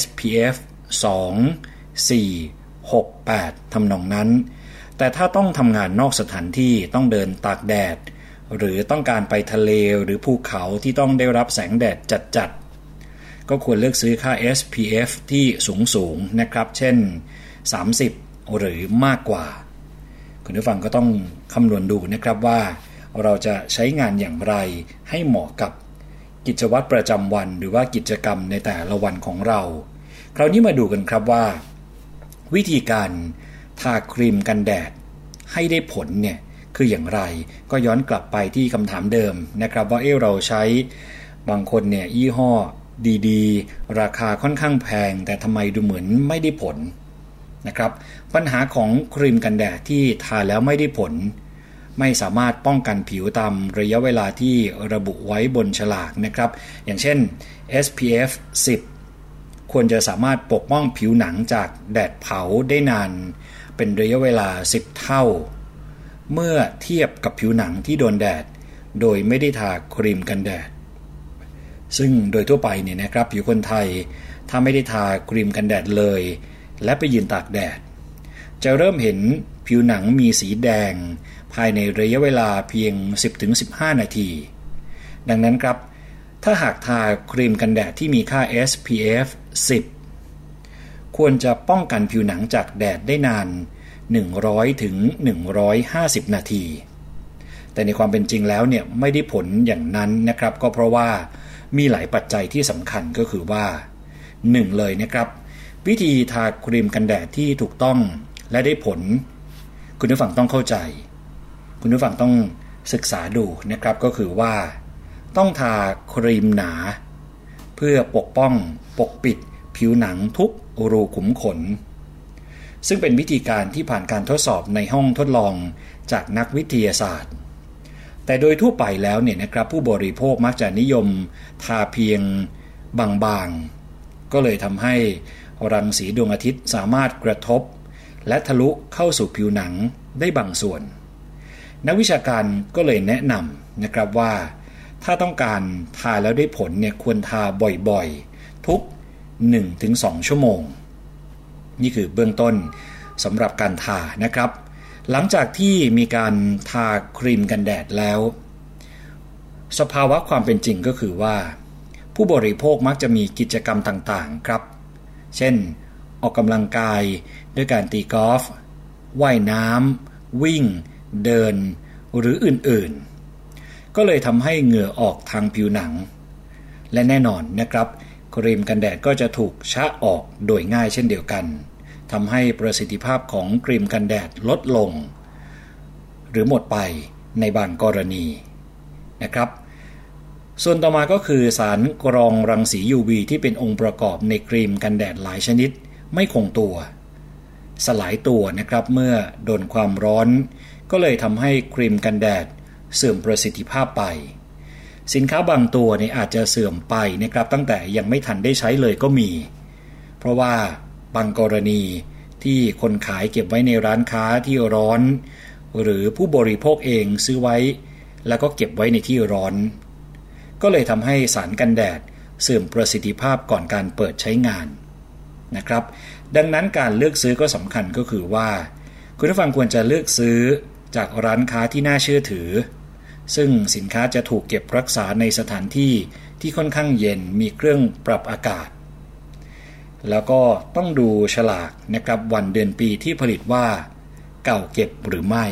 [SPEAKER 7] SPF 2 4 6 8ทำนองนั้น แต่ถ้าต้องทำงานนอกสถานที่ต้องเดินตากแดด หรือต้องการไปทะเลหรือภูเขาที่ต้องได้รับแสงแดดจัดๆ ก็ควรเลือกซื้อค่า SPF ที่สูงๆนะครับ เช่น 30 หรือมากกว่า คุณผู้ฟังก็ต้องคำนวณดูนะครับว่าเราจะใช้งานอย่างไรให้เหมาะกับกิจวัตรประจำวันหรือว่ากิจกรรมในแต่ละวันของเรา คราวนี้มาดูกันครับว่า วิธีการทาครีมกันแดดให้ได้ผลเนี่ยคืออย่างไรก็ย้อนกลับไปที่คำถามเดิมนะครับว่าเออเราใช้บางคนเนี่ยยี่ห้อดีๆ ราคาค่อนข้างแพง แต่ทำไมดูเหมือนไม่ได้ผลนะครับปัญหาของครีมกันแดดที่ทาแล้วไม่ได้ผล ไม่สามารถป้องกันผิวตามระยะเวลาที่ระบุไว้บนฉลากนะครับ อย่างเช่น SPF 10 ควรจะสามารถปกป้องผิวหนังจากแดดเผาได้นาน เป็นระยะเวลา 10 เท่า เมื่อเทียบกับผิวหนังที่โดนแดด โดยไม่ได้ทาครีมกันแดด ซึ่งโดยทั่วไปเนี่ยนะครับผิวคนไทยถ้าไม่ได้ทาครีมกันแดดเลย และไปยืนตากแดด จะเริ่มเห็นผิวหนังมีสีแดง ภายในระยะเวลาเพียง 10-15 นาที ดังนั้นครับ ถ้าหากทาครีมกันแดดที่มีค่า SPF 10 ควรจะป้องกันผิวหนังจากแดดได้นาน 100 ถึง 150 นาที แต่ในความเป็นจริงแล้วเนี่ยไม่ได้ผลอย่างนั้นนะครับ ก็เพราะว่ามีหลายปัจจัยที่สำคัญก็คือว่า 1 เลยนะครับ วิธีทาครีมกันแดดที่ถูกต้องและได้ผล คุณผู้ฟังต้องเข้าใจ คุณผู้ฟังต้องศึกษาดูนะครับก็คือว่า ต้องทาครีมหนา เพื่อปกป้องปกปิดผิวหนังทุกรูขุมขน ซึ่งเป็นวิธีการที่ผ่านการทดสอบในห้องทดลองจากนักวิทยาศาสตร์ แต่โดยทั่วไปแล้วเนี่ยนะครับผู้บริโภคมักจะนิยมทาเพียงบางๆ ก็เลยทำให้รังสีดวงอาทิตย์สามารถกระทบ และทะลุเข้าสู่ผิวหนังได้บางส่วน นักวิชาการก็เลยแนะนำนะครับว่า ถ้าต้องการทาแล้วได้ผลเนี่ยควรทาบ่อยๆ ทุก 1-2 ชั่วโมง นี่คือเบื้องต้นสำหรับการทานะครับ หลังจากที่มีการทาครีมกันแดดแล้ว สภาวะความเป็นจริงก็คือว่า ผู้บริโภคมักจะมีกิจกรรมต่างๆครับ เช่น ออกกำลังกายด้วยการตีกอล์ฟว่ายน้ำวิ่ง เดิน หรืออื่นๆ ก็เลยทำให้เหงื่อออกทางผิวหนัง และแน่นอนนะครับครีมกันแดดก็จะถูกชะออกโดยง่ายเช่นเดียวกันทำให้ประสิทธิภาพของครีมกันแดดลดลง หรือหมดไปในบางกรณีนะครับ ส่วนต่อมาก็คือสารกรองรังสี UV ที่เป็นองค์ประกอบในครีมกันแดดหลายชนิด ไม่คงตัว สลายตัวนะครับเมื่อโดนความร้อน ก็เลยทำให้ครีมกันแดด เสื่อมประสิทธิภาพไป สินค้าบางตัวเนี่ยอาจจะเสื่อมไปนะครับตั้งแต่ยังไม่ทันได้ใช้เลยก็มี เพราะว่าบางกรณีที่คนขายเก็บไว้ในร้านค้าที่ร้อน หรือผู้บริโภคเองซื้อไว้ แล้วก็เก็บไว้ในที่ร้อน ก็เลยทำให้สารกันแดดเสื่อมประสิทธิภาพก่อนการเปิดใช้งานนะครับ ดังนั้นการเลือกซื้อก็สำคัญก็คือว่า คุณผู้ฟังควรจะเลือกซื้อจากร้านค้าที่น่าเชื่อถือ ซึ่งสินค้าจะถูกเก็บรักษาในสถานที่ที่ค่อนข้างเย็นมีเครื่องปรับอากาศ แล้วก็ต้องดูฉลากนะครับวันเดือนปีที่ผลิตว่า เก่าเก็บหรือไม่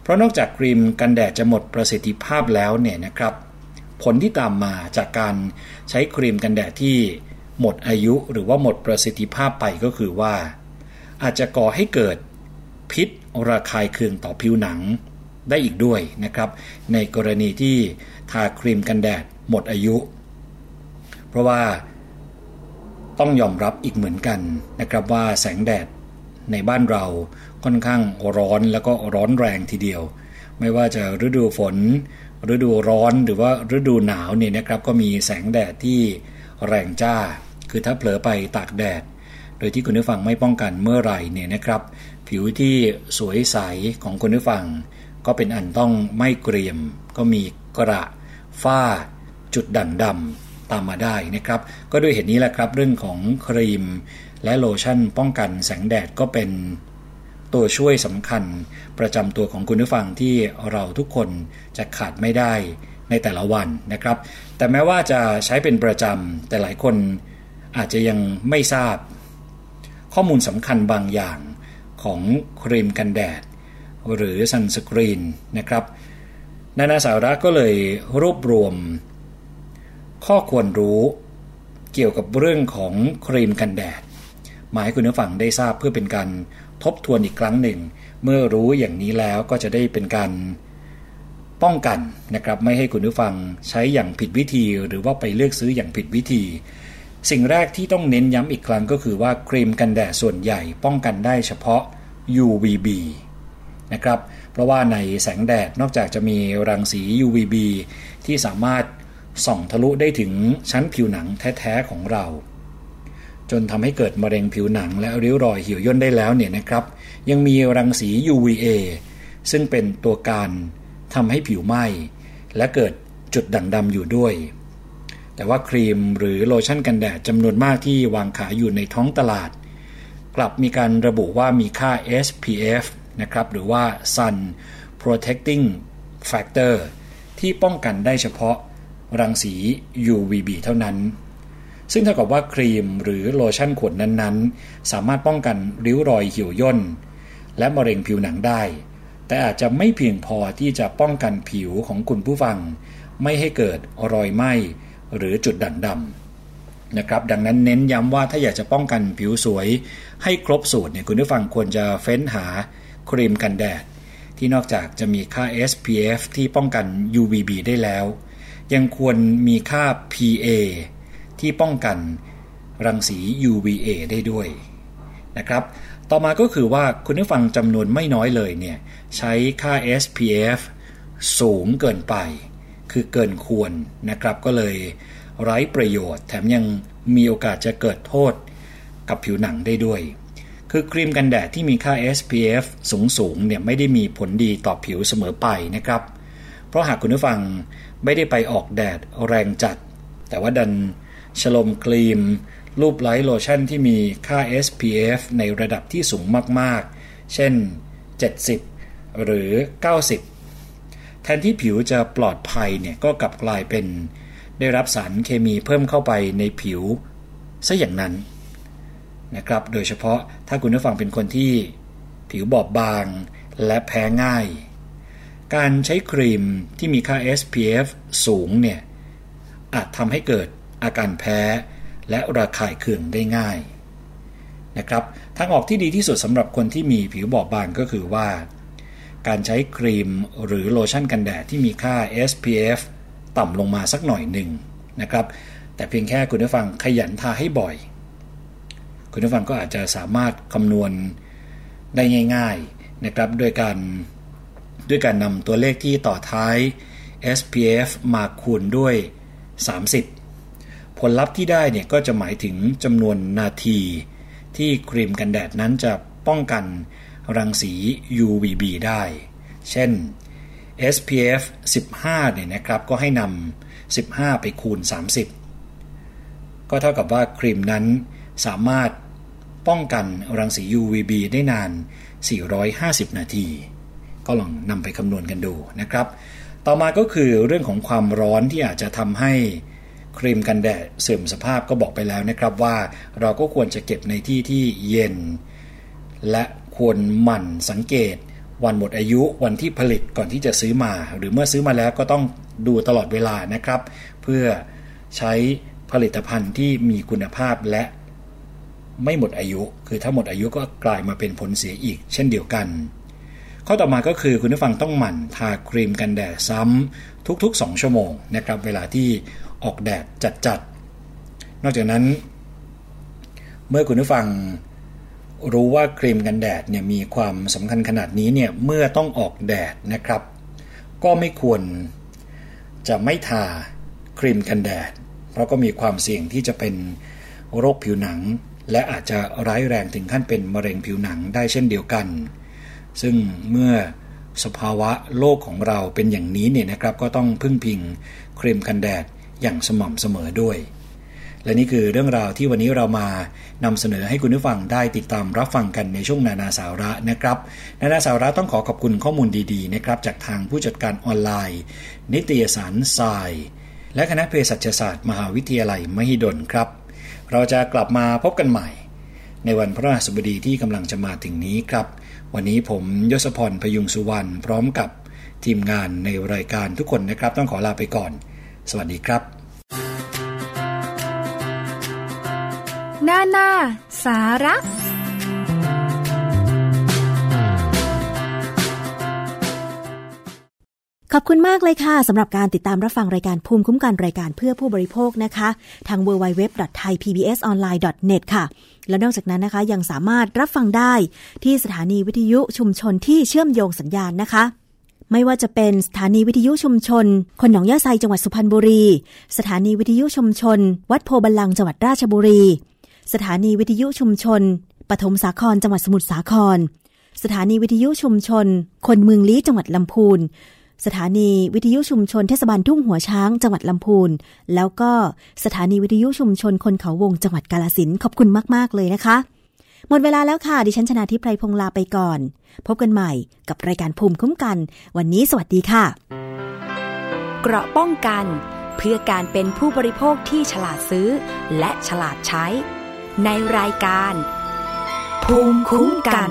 [SPEAKER 7] เพราะนอกจากครีมกันแดดจะหมดประสิทธิภาพแล้วเนี่ยนะครับ ผลที่ตามมาจากการใช้ครีมกันแดดที่หมดอายุหรือว่าหมดประสิทธิภาพไปก็คือว่า อาจจะก่อให้เกิดพิษระคายเคืองต่อผิวหนัง ได้อีกด้วยนะครับ ในกรณีที่ทาครีมกันแดดหมดอายุ เพราะว่าต้องยอมรับอีกเหมือนกันนะครับว่าแสงแดดในบ้านเราค่อนข้างร้อนแล้วก็ร้อนแรงทีเดียว ไม่ว่าจะฤดูฝน ฤดูร้อนหรือว่าฤดูหนาวเนี่ยนะครับก็มีแสงแดดที่แรงจ้า คือถ้าเผลอไปตากแดด โดยที่คุณผู้ฟังไม่ป้องกันเมื่อไหร่เนี่ยนะครับ ผิวที่สวยใสของคุณผู้ฟัง ก็เป็นอันต้องไม่เกรียม ก็มีกระฝ้า จุดด่างดำตามมาได้นะครับ ก็ด้วยเหตุนี้แหละครับ เรื่องของครีม และโลชั่นป้องกันแสงแดดก็เป็นตัวช่วยสำคัญประจำตัวของคุณผู้ฟังที่เราทุกคนจะขาดไม่ได้ในแต่ละวันนะครับ แต่แม้ว่าจะใช้เป็นประจำแต่หลายคนอาจจะยังไม่ทราบ ข้อมูลสำคัญบางอย่างของครีมกันแดด หรือซันสกรีนนะครับนานาสาระก็เลยรวบรวม ข้อควรรู้เกี่ยวกับเรื่องของครีมกันแดด มาให้คุณผู้ฟังได้ทราบเพื่อเป็นการทบทวนอีกครั้งหนึ่ง เมื่อรู้อย่างนี้แล้วก็จะได้เป็นการป้องกันนะครับไม่ให้คุณผู้ฟังใช้อย่างผิดวิธี หรือว่าไปเลือกซื้ออย่างผิดวิธี สิ่งแรกที่ต้องเน้นย้ำอีกครั้งก็คือว่าครีมกันแดดส่วนใหญ่ป้องกันได้เฉพาะ UVB นะครับ เพราะว่าในแสงแดดนอกจากจะมีรังสี UVB ที่สามารถส่องทะลุได้ถึงชั้นผิวหนังแท้ๆของเรา จนทำให้เกิดมะเร็งผิวหนังและริ้วรอยเหี่ยวย่นได้แล้วเนี่ยนะครับ ยังมีรังสี UVA ซึ่งเป็นตัวการทำให้ผิวไหม้และเกิดจุดด่างดำอยู่ด้วย แต่ว่าครีมหรือโลชั่นกันแดดจำนวนมากที่วางขายอยู่ในท้องตลาด กลับมีการระบุว่ามีค่า SPF นะครับหรือว่า Sun Protecting Factor ที่ป้องกันได้เฉพาะรังสี UVB เท่านั้น ซึ่งเท่ากับว่าครีมหรือโลชั่นขวดนั้นๆ สามารถป้องกันริ้วรอยเหี่ยวย่น และมะเร็งผิวหนังได้ แต่อาจจะไม่เพียงพอที่จะป้องกันผิวของคุณผู้ฟัง ไม่ให้เกิดรอยไหม้หรือจุดด่างดำนะครับดังนั้นเน้นย้ำว่าถ้าอยากจะป้องกันผิวสวย ให้ครบสูตรเนี่ยคุณผู้ฟังควรจะเฟ้นหา ครีมกันแดด ที่นอกจากจะมีค่า SPF ที่ป้องกัน UVB ได้แล้ว ยังควรมีค่า PA ที่ป้องกันรังสี UVA ได้ด้วยนะครับ ต่อมาก็คือว่าคุณผู้ฟังจำนวนไม่น้อยเลยเนี่ยใช้ค่า SPF สูงเกินไป คือเกินควรนะครับก็เลยไร้ประโยชน์ แถมยังมีโอกาสจะเกิดโทษกับผิวหนังได้ด้วย คือครีมกันแดดที่มีค่า SPF สูงสูงเนี่ยไม่ได้มีผลดีต่อผิวเสมอไปนะครับ เพราะหากคุณผู้ฟังไม่ได้ไปออกแดดแรงจัด แต่ว่าดันฉลมครีม รูปไลท์โลชั่นที่มีค่า SPF ในระดับที่สูงมากๆ เช่น 70 หรือ 90 แทนที่ผิวจะปลอดภัยเนี่ยก็กลับกลายเป็น ได้รับสารเคมีเพิ่มเข้าไปในผิวซะอย่างนั้น นะครับ โดยเฉพาะถ้าคุณผู้ฟังเป็นคนที่ผิวบอบบางและแพ้ง่าย การใช้ครีมที่มีค่า SPF สูงเนี่ยอาจทำให้เกิดอาการแพ้และระคายเคืองได้ง่ายนะครับทางออกที่ดีที่สุดสำหรับคนที่มีผิวบอบบางก็คือว่า การใช้ครีมหรือโลชั่นกันแดดที่มีค่า SPF ต่ำลงมาสักหน่อยหนึ่งนะครับ แต่เพียงแค่คุณผู้ฟังขยันทาให้บ่อย คุณผู้ฟังก็อาจจะสามารถคำนวณได้ง่ายๆนะครับด้วยการด้วยการนำตัวเลขที่ต่อท้าย SPF มาคูณด้วย 30 ผลลัพธ์ที่ได้เนี่ยก็จะหมายถึงจำนวนนาที ที่ครีมกันแดดนั้นจะป้องกันรังสี UVB ได้ เช่น SPF 15 เนี่ยนะครับ ก็ให้นำ15 ไปคูณ 30 ก็เท่ากับว่าครีมนั้น สามารถป้องกันรังสี UVB ได้นาน 450 นาที ก็ลองนำไปคำนวณกันดูนะครับ ต่อมาก็คือเรื่องของความร้อนที่อาจจะทำให้ครีมกันแดดเสื่อมสภาพก็บอกไปแล้วนะครับว่าเราก็ควรจะเก็บในที่ที่เย็น และควรหมั่นสังเกต วันหมดอายุวันที่ผลิตก่อนที่จะซื้อมา หรือเมื่อซื้อมาแล้วก็ต้องดูตลอดเวลานะครับ เพื่อใช้ผลิตภัณฑ์ที่มีคุณภาพและ ไม่หมดอายุ คือถ้าหมดอายุก็กลายมาเป็นผลเสียอีก เช่นเดียวกัน ข้อต่อมาก็คือคุณผู้ฟังต้องหมั่นทาครีมกันแดดซ้ำทุกๆ 2 ชั่วโมงนะครับเวลาที่ออกแดดจัดๆ นอกจากนั้น เมื่อคุณผู้ฟังรู้ว่าครีมกันแดดเนี่ยมีความสำคัญขนาดนี้เนี่ยเมื่อต้องออกแดดนะครับ ก็ไม่ควรจะไม่ทาครีมกันแดด เพราะก็มีความเสี่ยงที่จะเป็นโรคผิวหนัง และอาจจะร้ายแรงถึงขั้นเป็นมะเร็งผิวหนังได้เช่นเดียวกัน ซึ่งเมื่อสภาวะโลกของเราเป็นอย่างนี้เนี่ยนะครับก็ต้องพึ่งพิงครีมกันแดดอย่างสม่ำเสมอด้วย และนี่คือเรื่องราวที่วันนี้เรามานำเสนอให้คุณผู้ฟังได้ติดตามรับฟังกันในช่วงนานาสาระนะครับ นานาสาระต้องขอขอบคุณข้อมูลดีๆนะครับจากทางผู้จัดการออนไลน์ นิตยสารทราย และคณะเภสัชศาสตร์ มหาวิทยาลัยมหิดลครับ เราจะกลับมาพบกันใหม่ ในวันพระราชบดีที่กำลังจะมาถึงนี้ครับ วันนี้ผมยศพรพยุงสุวรรณพร้อมกับทีมงานในรายการทุกคนนะครับ ต้องขอลาไปก่อน สวัสดีครับ
[SPEAKER 6] หน้าหน้า สาระ
[SPEAKER 2] ขอบคุณมากเลยค่ะสำหรับการติดตามรับฟังรายการภูมิคุ้มกันรายการเพื่อผู้บริโภคนะคะ ทาง www.thaipbsonline.net ค่ะ แล้วนอกจากนั้นนะคะยังสามารถรับฟังได้ที่สถานีวิทยุชุมชนที่เชื่อมโยงสัญญาณนะคะ ไม่ว่าจะเป็นสถานีวิทยุชุมชน คนหนองยาไซจังหวัดสุพรรณบุรี สถานีวิทยุชุมชน วัดโพบัลลังจังหวัดราชบุรี สถานีวิทยุชุมชนปฐมสาครจังหวัดสมุทรสาคร สถานีวิทยุชุมชน คนเมืองลี้จังหวัดลำพูน สถานีวิทยุชุมชนเทศบาลทุ่งหัวช้างจังหวัดลำพูน แล้วก็สถานีวิทยุชุมชนคนเขาวงจังหวัดกาลสินขอบคุณมาก ๆ เลยนะคะ หมดเวลาแล้วค่ะ ดิฉันชนะทิพไพรพงศ์ลาไปก่อน พบกันใหม่กับรายการภูมิคุ้มกัน วันนี้สวัสดีค่ะ
[SPEAKER 5] เกราะป้องกัน เพื่อการเป็นผู้บริโภคที่ฉลาดซื้อ และฉลาดใช้ ในรายการ ภูมิคุ้มกัน